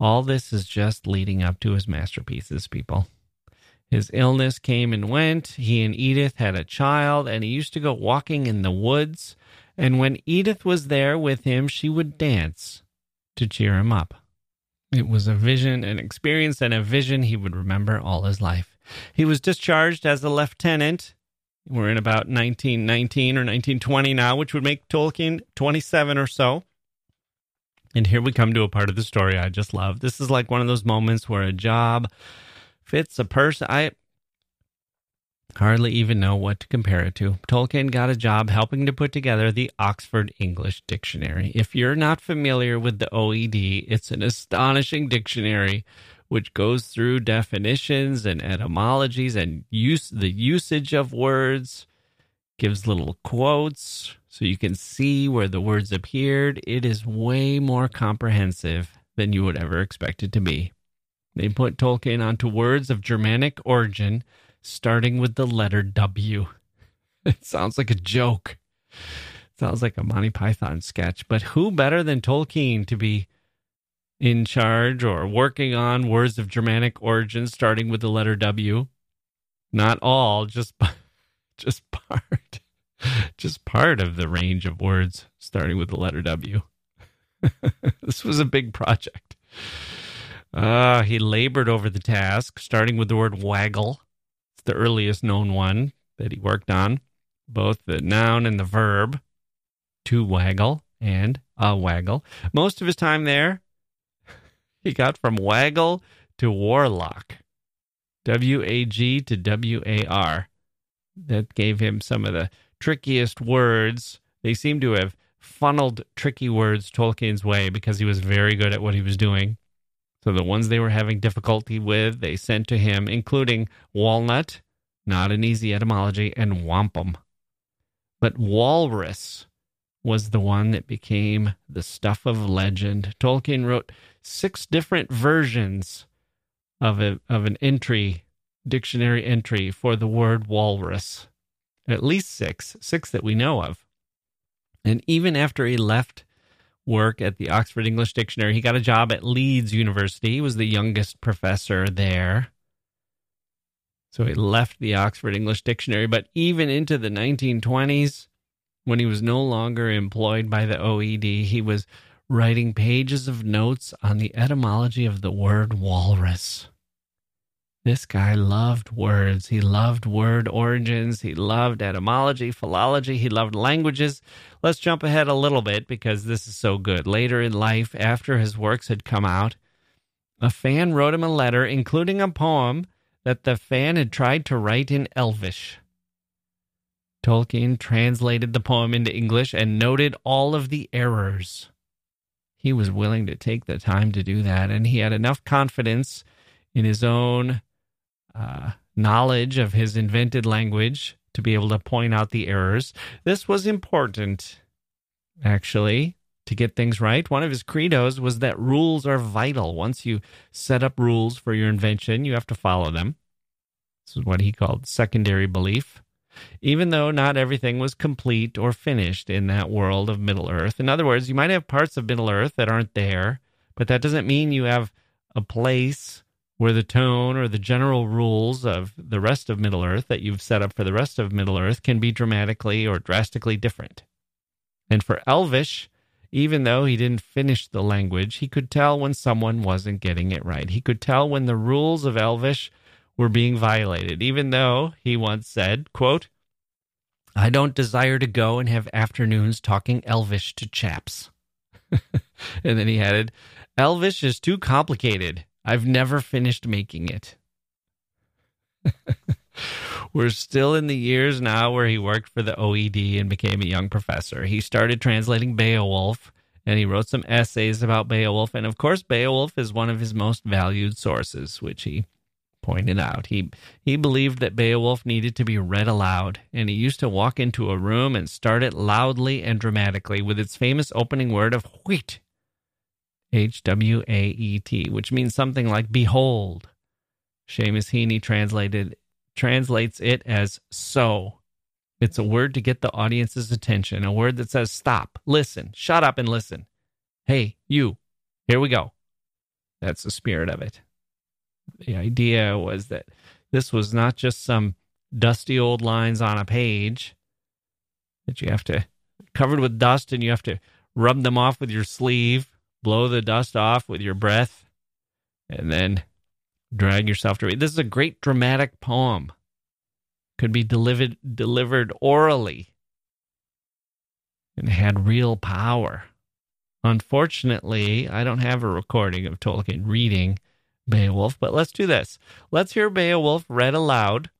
All this is just leading up to his masterpieces, people. His illness came and went. He and Edith had a child, and he used to go walking in the woods. And when Edith was there with him, she would dance to cheer him up. It was a vision, an experience, and a vision he would remember all his life. He was discharged as a lieutenant. We're in about 1919 or 1920 now, which would make Tolkien 27 or so. And here we come to a part of the story I just love. This is like one of those moments where a job fits a person. I hardly even know what to compare it to. Tolkien got a job helping to put together the Oxford English Dictionary. If you're not familiar with the OED, it's an astonishing dictionary which goes through definitions and etymologies and use the usage of words, gives little quotes so you can see where the words appeared. It is way more comprehensive than you would ever expect it to be. They put Tolkien onto words of Germanic origin starting with the letter W. it sounds like a joke. It sounds like a Monty Python sketch. But who better than Tolkien to be in charge or working on words of Germanic origin starting with the letter W? Not all, just just part just part of the range of words starting with the letter W. this was a big project. Uh, he labored over the task, starting with the word waggle. The earliest known one that he worked on, both the noun and the verb, to waggle and a waggle. Most of his time there, he got from waggle to warlock, W A G to W A R. That gave him some of the trickiest words. They seem to have funneled tricky words Tolkien's way because he was very good at what he was doing. So the ones they were having difficulty with, they sent to him, including walnut, not an easy etymology, and wampum. But walrus was the one that became the stuff of legend. Tolkien wrote six different versions of a, of an entry, dictionary entry for the word walrus. At least six, six that we know of. And even after he left work at the Oxford English Dictionary. He got a job at Leeds University. He was the youngest professor there. So he left the Oxford English Dictionary. But even into the 1920s, when he was no longer employed by the OED, he was writing pages of notes on the etymology of the word walrus. This guy loved words. He loved word origins. He loved etymology, philology. He loved languages. Let's jump ahead a little bit because this is so good. Later in life, after his works had come out, a fan wrote him a letter, including a poem that the fan had tried to write in Elvish. Tolkien translated the poem into English and noted all of the errors. He was willing to take the time to do that, and he had enough confidence in his own uh, knowledge of his invented language to be able to point out the errors. This was important, actually, to get things right. One of his credos was that rules are vital. Once you set up rules for your invention, you have to follow them. This is what he called secondary belief. Even though not everything was complete or finished in that world of Middle Earth. In other words, you might have parts of Middle Earth that aren't there, but that doesn't mean you have a place where the tone or the general rules of the rest of Middle Earth that you've set up for the rest of Middle Earth can be dramatically or drastically different. And for Elvish, even though he didn't finish the language, he could tell when someone wasn't getting it right. He could tell when the rules of Elvish were being violated, even though he once said, quote, I don't desire to go and have afternoons talking Elvish to chaps. and then he added, Elvish is too complicated. I've never finished making it. We're still in the years now where he worked for the OED and became a young professor. He started translating Beowulf and he wrote some essays about Beowulf. And of course, Beowulf is one of his most valued sources, which he pointed out. He he believed that Beowulf needed to be read aloud, and he used to walk into a room and start it loudly and dramatically with its famous opening word of Hwæt H W A E T, which means something like behold. Seamus Heaney translated translates it as so. It's a word to get the audience's attention, a word that says stop, listen, shut up and listen. Hey, you, here we go. That's the spirit of it. The idea was that this was not just some dusty old lines on a page that you have to covered with dust and you have to rub them off with your sleeve blow the dust off with your breath, and then drag yourself to read. This is a great dramatic poem. Could be delivered delivered orally and had real power. Unfortunately, I don't have a recording of Tolkien reading Beowulf, but let's do this. Let's hear Beowulf read aloud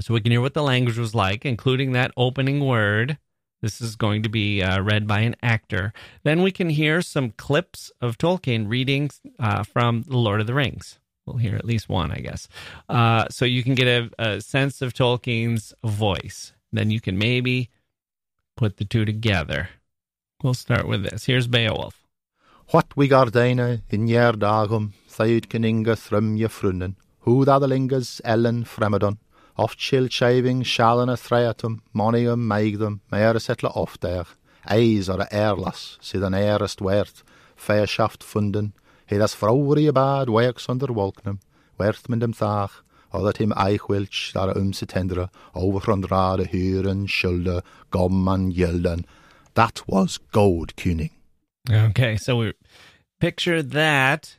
so we can hear what the language was like, including that opening word. This is going to be uh, read by an actor. Then we can hear some clips of Tolkien reading uh, from The Lord of the Rings. We'll hear at least one, I guess. Uh, so you can get a, a sense of Tolkien's voice. Then you can maybe put the two together. We'll start with this. Here's Beowulf. What we gardena in yer dagum, thaid keninga thrum ye frunnen, who the lingas ellen fremadon, Oft chill shaving, shallen a threatum, monium, maigdom, mere settle oft there. Eis are a airlas, sid an airest wert, feierschaft funden, he das vrouwerie bad werks onder wolknum, wert men dem thach, him eichwilch dar um se tendere, over van rade huren, schulde, gomman. That was gold kuning. Okay, so we picture that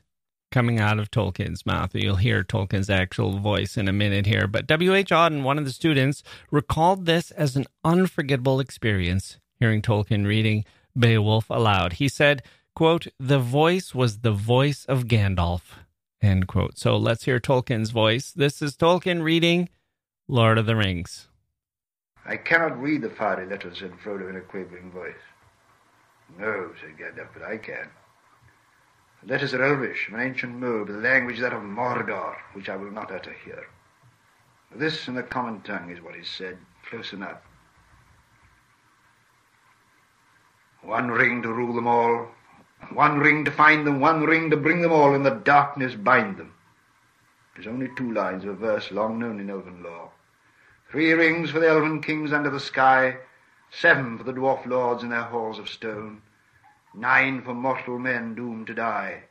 coming out of Tolkien's mouth. You'll hear Tolkien's actual voice in a minute here. But W.H. Auden, one of the students, recalled this as an unforgettable experience hearing Tolkien reading Beowulf aloud. He said, quote, the voice was the voice of Gandalf, end quote. So let's hear Tolkien's voice. This is Tolkien reading Lord of the Rings. I cannot read the fiery letters, said Frodo in a quavering voice. No, said Gandalf, but I can. Letters are Elvish, an ancient mode, the language that of Mordor, which I will not utter here. This in the common tongue is what is said, close enough. One ring to rule them all, one ring to find them, one ring to bring them all, in the darkness bind them. There's only two lines of a verse long known in elven lore. Three rings for the elven kings under the sky, seven for the dwarf lords in their halls of stone, nine for mortal men doomed to die,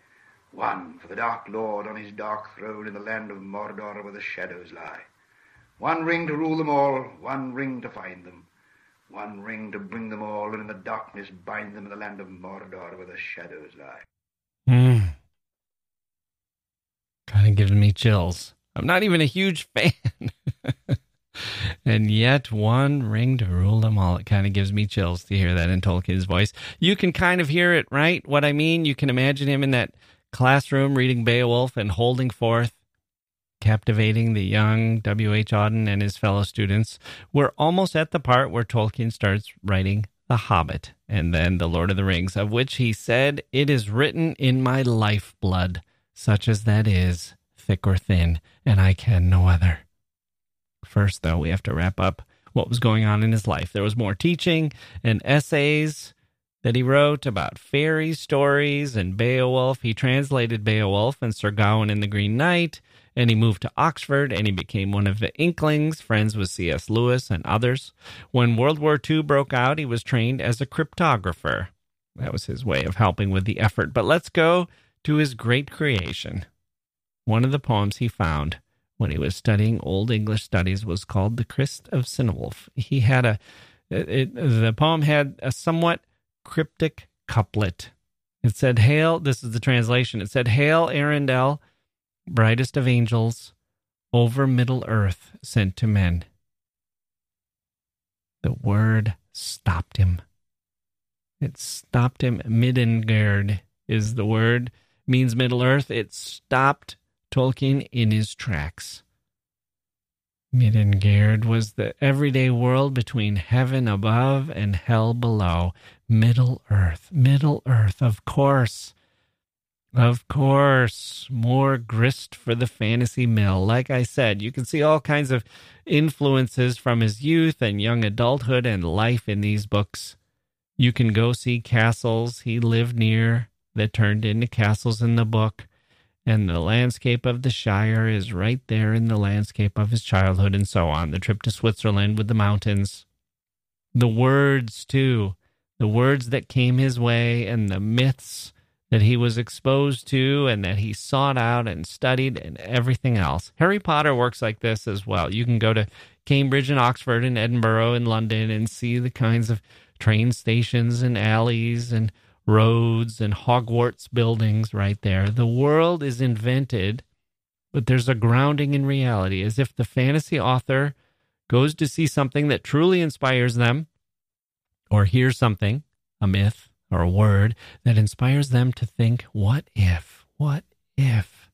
one for the dark lord on his dark throne in the land of Mordor where the shadows lie. One ring to rule them all, one ring to find them, one ring to bring them all, and in the darkness bind them in the land of Mordor where the shadows lie. Hmm. Kind of gives me chills. I'm not even a huge fan. And yet, one ring to rule them all. It kind of gives me chills to hear that in Tolkien's voice. You can kind of hear it, right? What I mean, you can imagine him in that classroom reading Beowulf and holding forth, captivating the young W.H. Auden and his fellow students. We're almost at the part where Tolkien starts writing The Hobbit and then The Lord of the Rings, of which he said, It is written in my lifeblood, such as that is, thick or thin, and I can no other. First, though, we have to wrap up what was going on in his life. There was more teaching and essays that he wrote about fairy stories and Beowulf. He translated Beowulf and Sir Gawain and the Green Knight, and he moved to Oxford and he became one of the Inklings, friends with C.S. Lewis and others. When World War II broke out, he was trained as a cryptographer. That was his way of helping with the effort. But let's go to his great creation. One of the poems he found when he was studying Old English studies was called The Christ of Cynewulf. He had a, it, the poem had a somewhat cryptic couplet. It said, Hail, this is the translation. It said, Hail, Earendel, brightest of angels, over Middle Earth sent to men. The word stopped him. It stopped him. Middangeard is the word, means Middle Earth. It stopped Tolkien in his tracks. Middangeard was the everyday world between heaven above and hell below. Middle Earth, Middle Earth, of course. Of course, more grist for the fantasy mill. Like I said, you can see all kinds of influences from his youth and young adulthood and life in these books. You can go see castles he lived near that turned into castles in the book and the landscape of the Shire is right there in the landscape of his childhood, and so on. The trip to Switzerland with the mountains. The words, too, the words that came his way, and the myths that he was exposed to and that he sought out and studied, and everything else. Harry Potter works like this as well. You can go to Cambridge and Oxford and Edinburgh and London and see the kinds of train stations and alleys and roads and Hogwarts buildings right there. The world is invented, but there's a grounding in reality, as if the fantasy author goes to see something that truly inspires them or hears something, a myth or a word, that inspires them to think, what if, what if,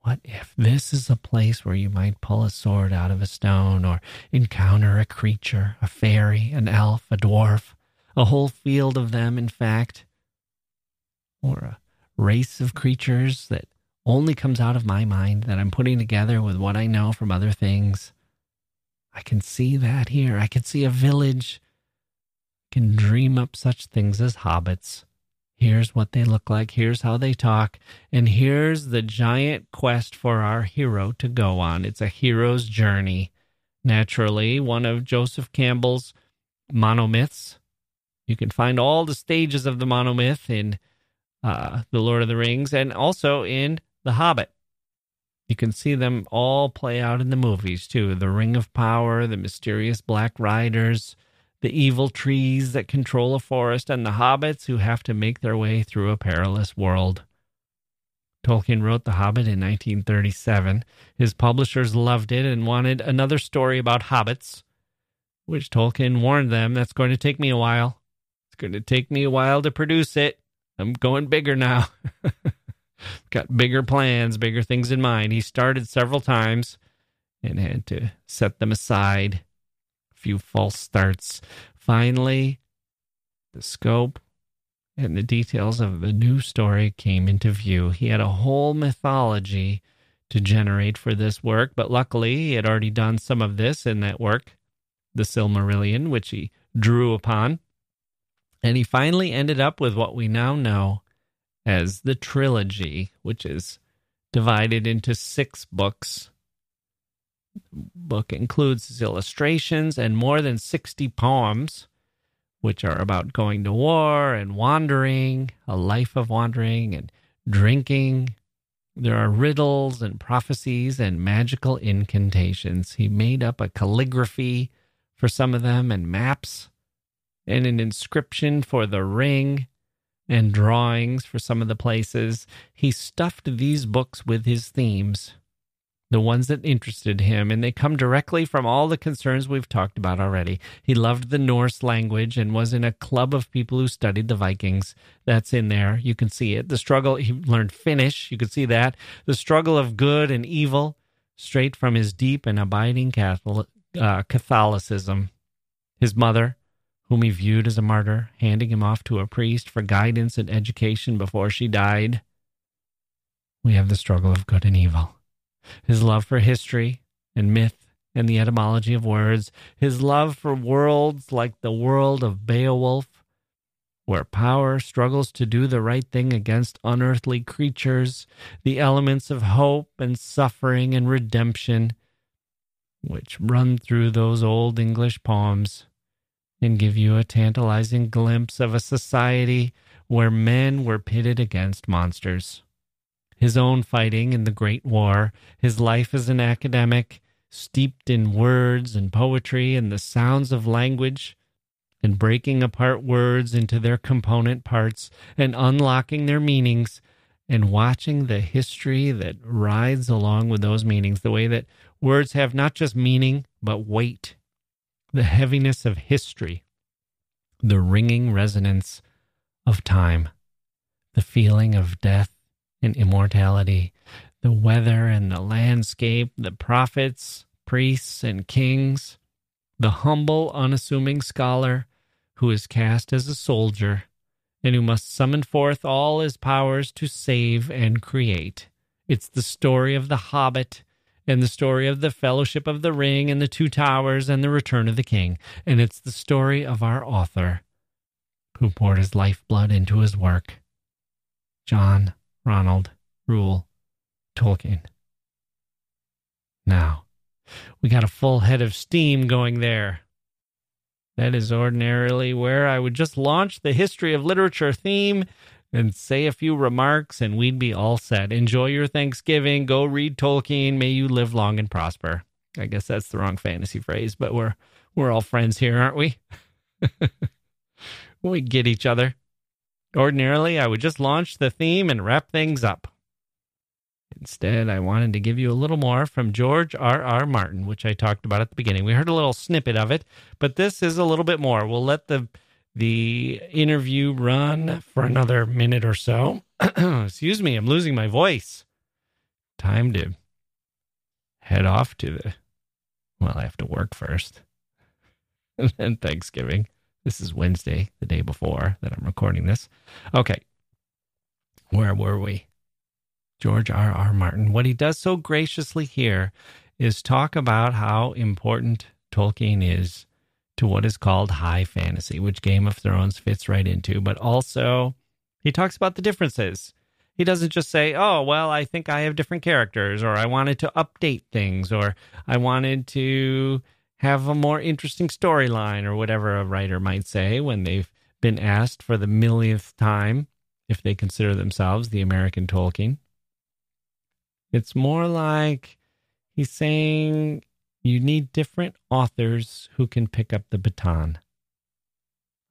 what if this is a place where you might pull a sword out of a stone or encounter a creature, a fairy, an elf, a dwarf? A whole field of them, in fact, or a race of creatures that only comes out of my mind that I'm putting together with what I know from other things. I can see that here. I can see a village. I can dream up such things as hobbits Here's what they look like. Here's how they talk. And here's the giant quest for our hero to go on. It's a hero's journey. Naturally, one of Joseph Campbell's monomyths. You can find all the stages of the monomyth in uh, The Lord of the Rings and also in The Hobbit. You can see them all play out in the movies too the Ring of Power, the mysterious Black Riders, the evil trees that control a forest, and the hobbits who have to make their way through a perilous world. Tolkien wrote The Hobbit in 1937. His publishers loved it and wanted another story about hobbits, which Tolkien warned them that's going to take me a while. It's going to take me a while to produce it. I'm going bigger now. Got bigger plans, bigger things in mind. He started several times and had to set them aside A few false starts. Finally, the scope and the details of the new story came into view. He had a whole mythology to generate for this work, but luckily he had already done some of this in that work, The Silmarillion, which he drew upon. And he finally ended up with what we now know as the trilogy, which is divided into six books book includes illustrations and more than 60 poems, which are about going to war and wandering, a life of wandering and drinking. There are riddles and prophecies and magical incantations. He made up a calligraphy for some of them and maps and an inscription for the ring and drawings for some of the places. He stuffed these books with his themes the ones that interested him, and they come directly from all the concerns we've talked about already. He loved the Norse language and was in a club of people who studied the Vikings. That's in there. You can see it. The struggle, he learned Finnish. You can see that. The struggle of good and evil, straight from his deep and abiding Catholic, uh, Catholicism. His mother, whom he viewed as a martyr, handing him off to a priest for guidance and education before she died. We have the struggle of good and evil. His love for history and myth and the etymology of words, his love for worlds like the world of Beowulf, where power struggles to do the right thing against unearthly creatures, the elements of hope and suffering and redemption, which run through those old English poems and give you a tantalizing glimpse of a society where men were pitted against monsters. His own fighting in the Great War, his life as an academic, steeped in words and poetry and the sounds of language, and breaking apart words into their component parts and unlocking their meanings, and watching the history that rides along with those meanings, the way that words have not just meaning, but weight, the heaviness of history, the ringing resonance of time, the feeling of death and immortality, the weather and the landscape, the prophets, priests, and kings, the humble, unassuming scholar who is cast as a soldier and who must summon forth all his powers to save and create. It's the story of the Hobbit and the story of the Fellowship of the Ring and the Two Towers and the Return of the King. And it's the story of our author who poured his lifeblood into his work, John Ronald Reuel Tolkien. Now, we got a full head of steam going there. That is ordinarily where I would just launch the history of literature theme and say a few remarks, and we'd be all set. Enjoy your Thanksgiving. Go read Tolkien. May you live long and prosper. I guess that's the wrong fantasy phrase, but we're we're all friends here, aren't we? we get each other. Ordinarily, I would just launch the theme and wrap things up. Instead, I wanted to give you a little more from George R. R. Martin, which I talked about at the beginning. We heard a little snippet of it, but this is a little bit more. We'll let the the interview run for another minute or so. Excuse me, I'm losing my voice. Time to head off to the well, I have to work first. and then Thanksgiving. This is Wednesday, the day before that I'm recording this. Okay. Where were we? George R. R. Martin. What he does so graciously here is talk about how important Tolkien is to what is called high fantasy, which Game of Thrones fits right into, but also He talks about the differences. He doesn't just say, oh, well, I think I have different characters, or I wanted to update things, or I wanted to have a more interesting storyline, or whatever a writer might say when they've been asked for the millionth time if they consider themselves the American Tolkien. It's more like he's saying you need different authors who can pick up the baton.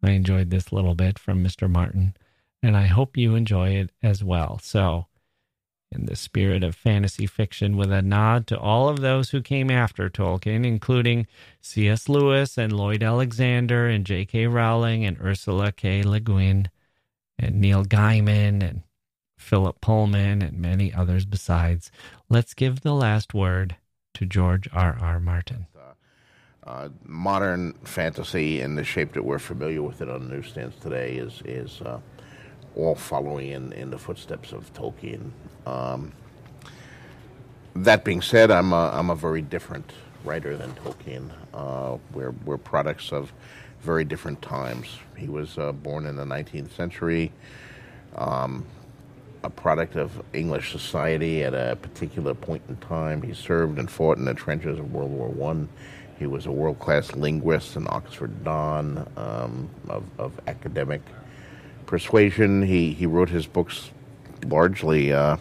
I enjoyed this little bit from Mr. Martin, and I hope you enjoy it as well. So, in the spirit of fantasy fiction, with a nod to all of those who came after Tolkien, including C.S. Lewis and Lloyd Alexander and J.K. Rowling and Ursula K. Le Guin and Neil Gaiman and Philip Pullman and many others besides. Let's give the last word to George R. R. Martin. Uh, modern fantasy in the shape that we're familiar with it on the newsstands today is is uh, all following in, in the footsteps of Tolkien. Um, that being said, I'm a, I'm a very different writer than Tolkien. Uh, we're, we're products of very different times. He was uh, born in the 19th century, um, a product of English society at a particular point in time. He served and fought in the trenches of World War One. He was a world class linguist, and Oxford Don um, of, of academic persuasion. He he wrote his books largely, uh,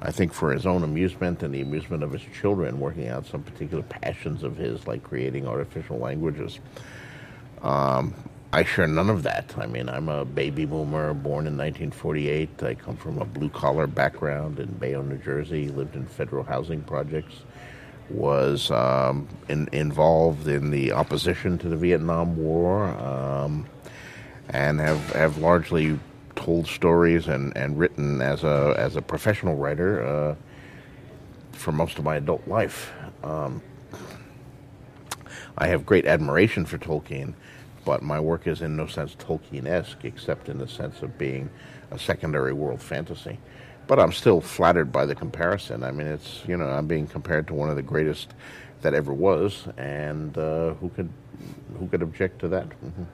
I think, for his own amusement and the amusement of his children, working out some particular passions of his, like creating artificial languages. Um, I share none of that. I mean, I'm a baby boomer, born in 1948. I come from a blue collar background in Bayonne, New Jersey. Lived in federal housing projects. Was um, in, involved in the opposition to the Vietnam War. Um, and have, have largely told stories and, and written as a as a professional writer uh, for most of my adult life. Um, I have great admiration for Tolkien, but my work is in no sense Tolkien-esque, except in the sense of being a secondary world fantasy. But I'm still flattered by the comparison. I mean, it's you know I'm being compared to one of the greatest that ever was, and uh, who could who could object to that? Mm-hmm.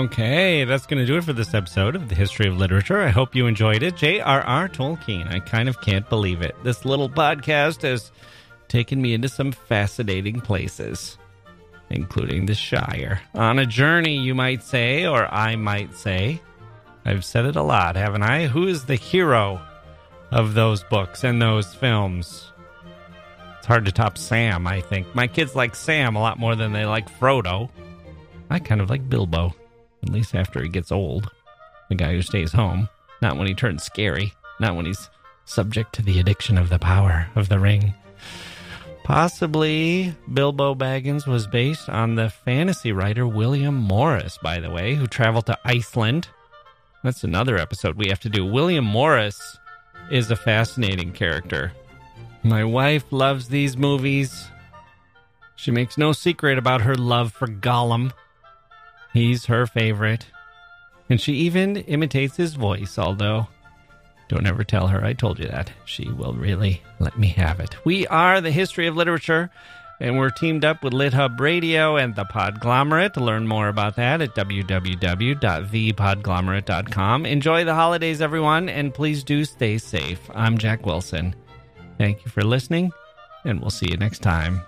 Okay, that's going to do it for this episode of the History of Literature. I hope you enjoyed it. J.R.R. Tolkien. I kind of can't believe it. This little podcast has taken me into some fascinating places, including the Shire. On a journey, you might say, or I might say. I've said it a lot, haven't I? Who is the hero of those books and those films? It's hard to top Sam, I think. My kids like Sam a lot more than they like Frodo. I kind of like Bilbo, at least after he gets old. The guy who stays home, not when he turns scary, not when he's subject to the addiction of the power of the ring. Possibly Bilbo Baggins was based on the fantasy writer William Morris, by the way, who traveled to Iceland. That's another episode we have to do. William Morris is a fascinating character. My wife loves these movies. She makes no secret about her love for Gollum. He's her favorite. And she even imitates his voice, although don't ever tell her I told you that. She will really let me have it. We are the history of literature, and we're teamed up with LitHub Radio and the Podglomerate. To learn more about that at www.thepodglomerate.com. Enjoy the holidays, everyone, and please do stay safe. I'm Jacke Wilson. Thank you for listening, and we'll see you next time.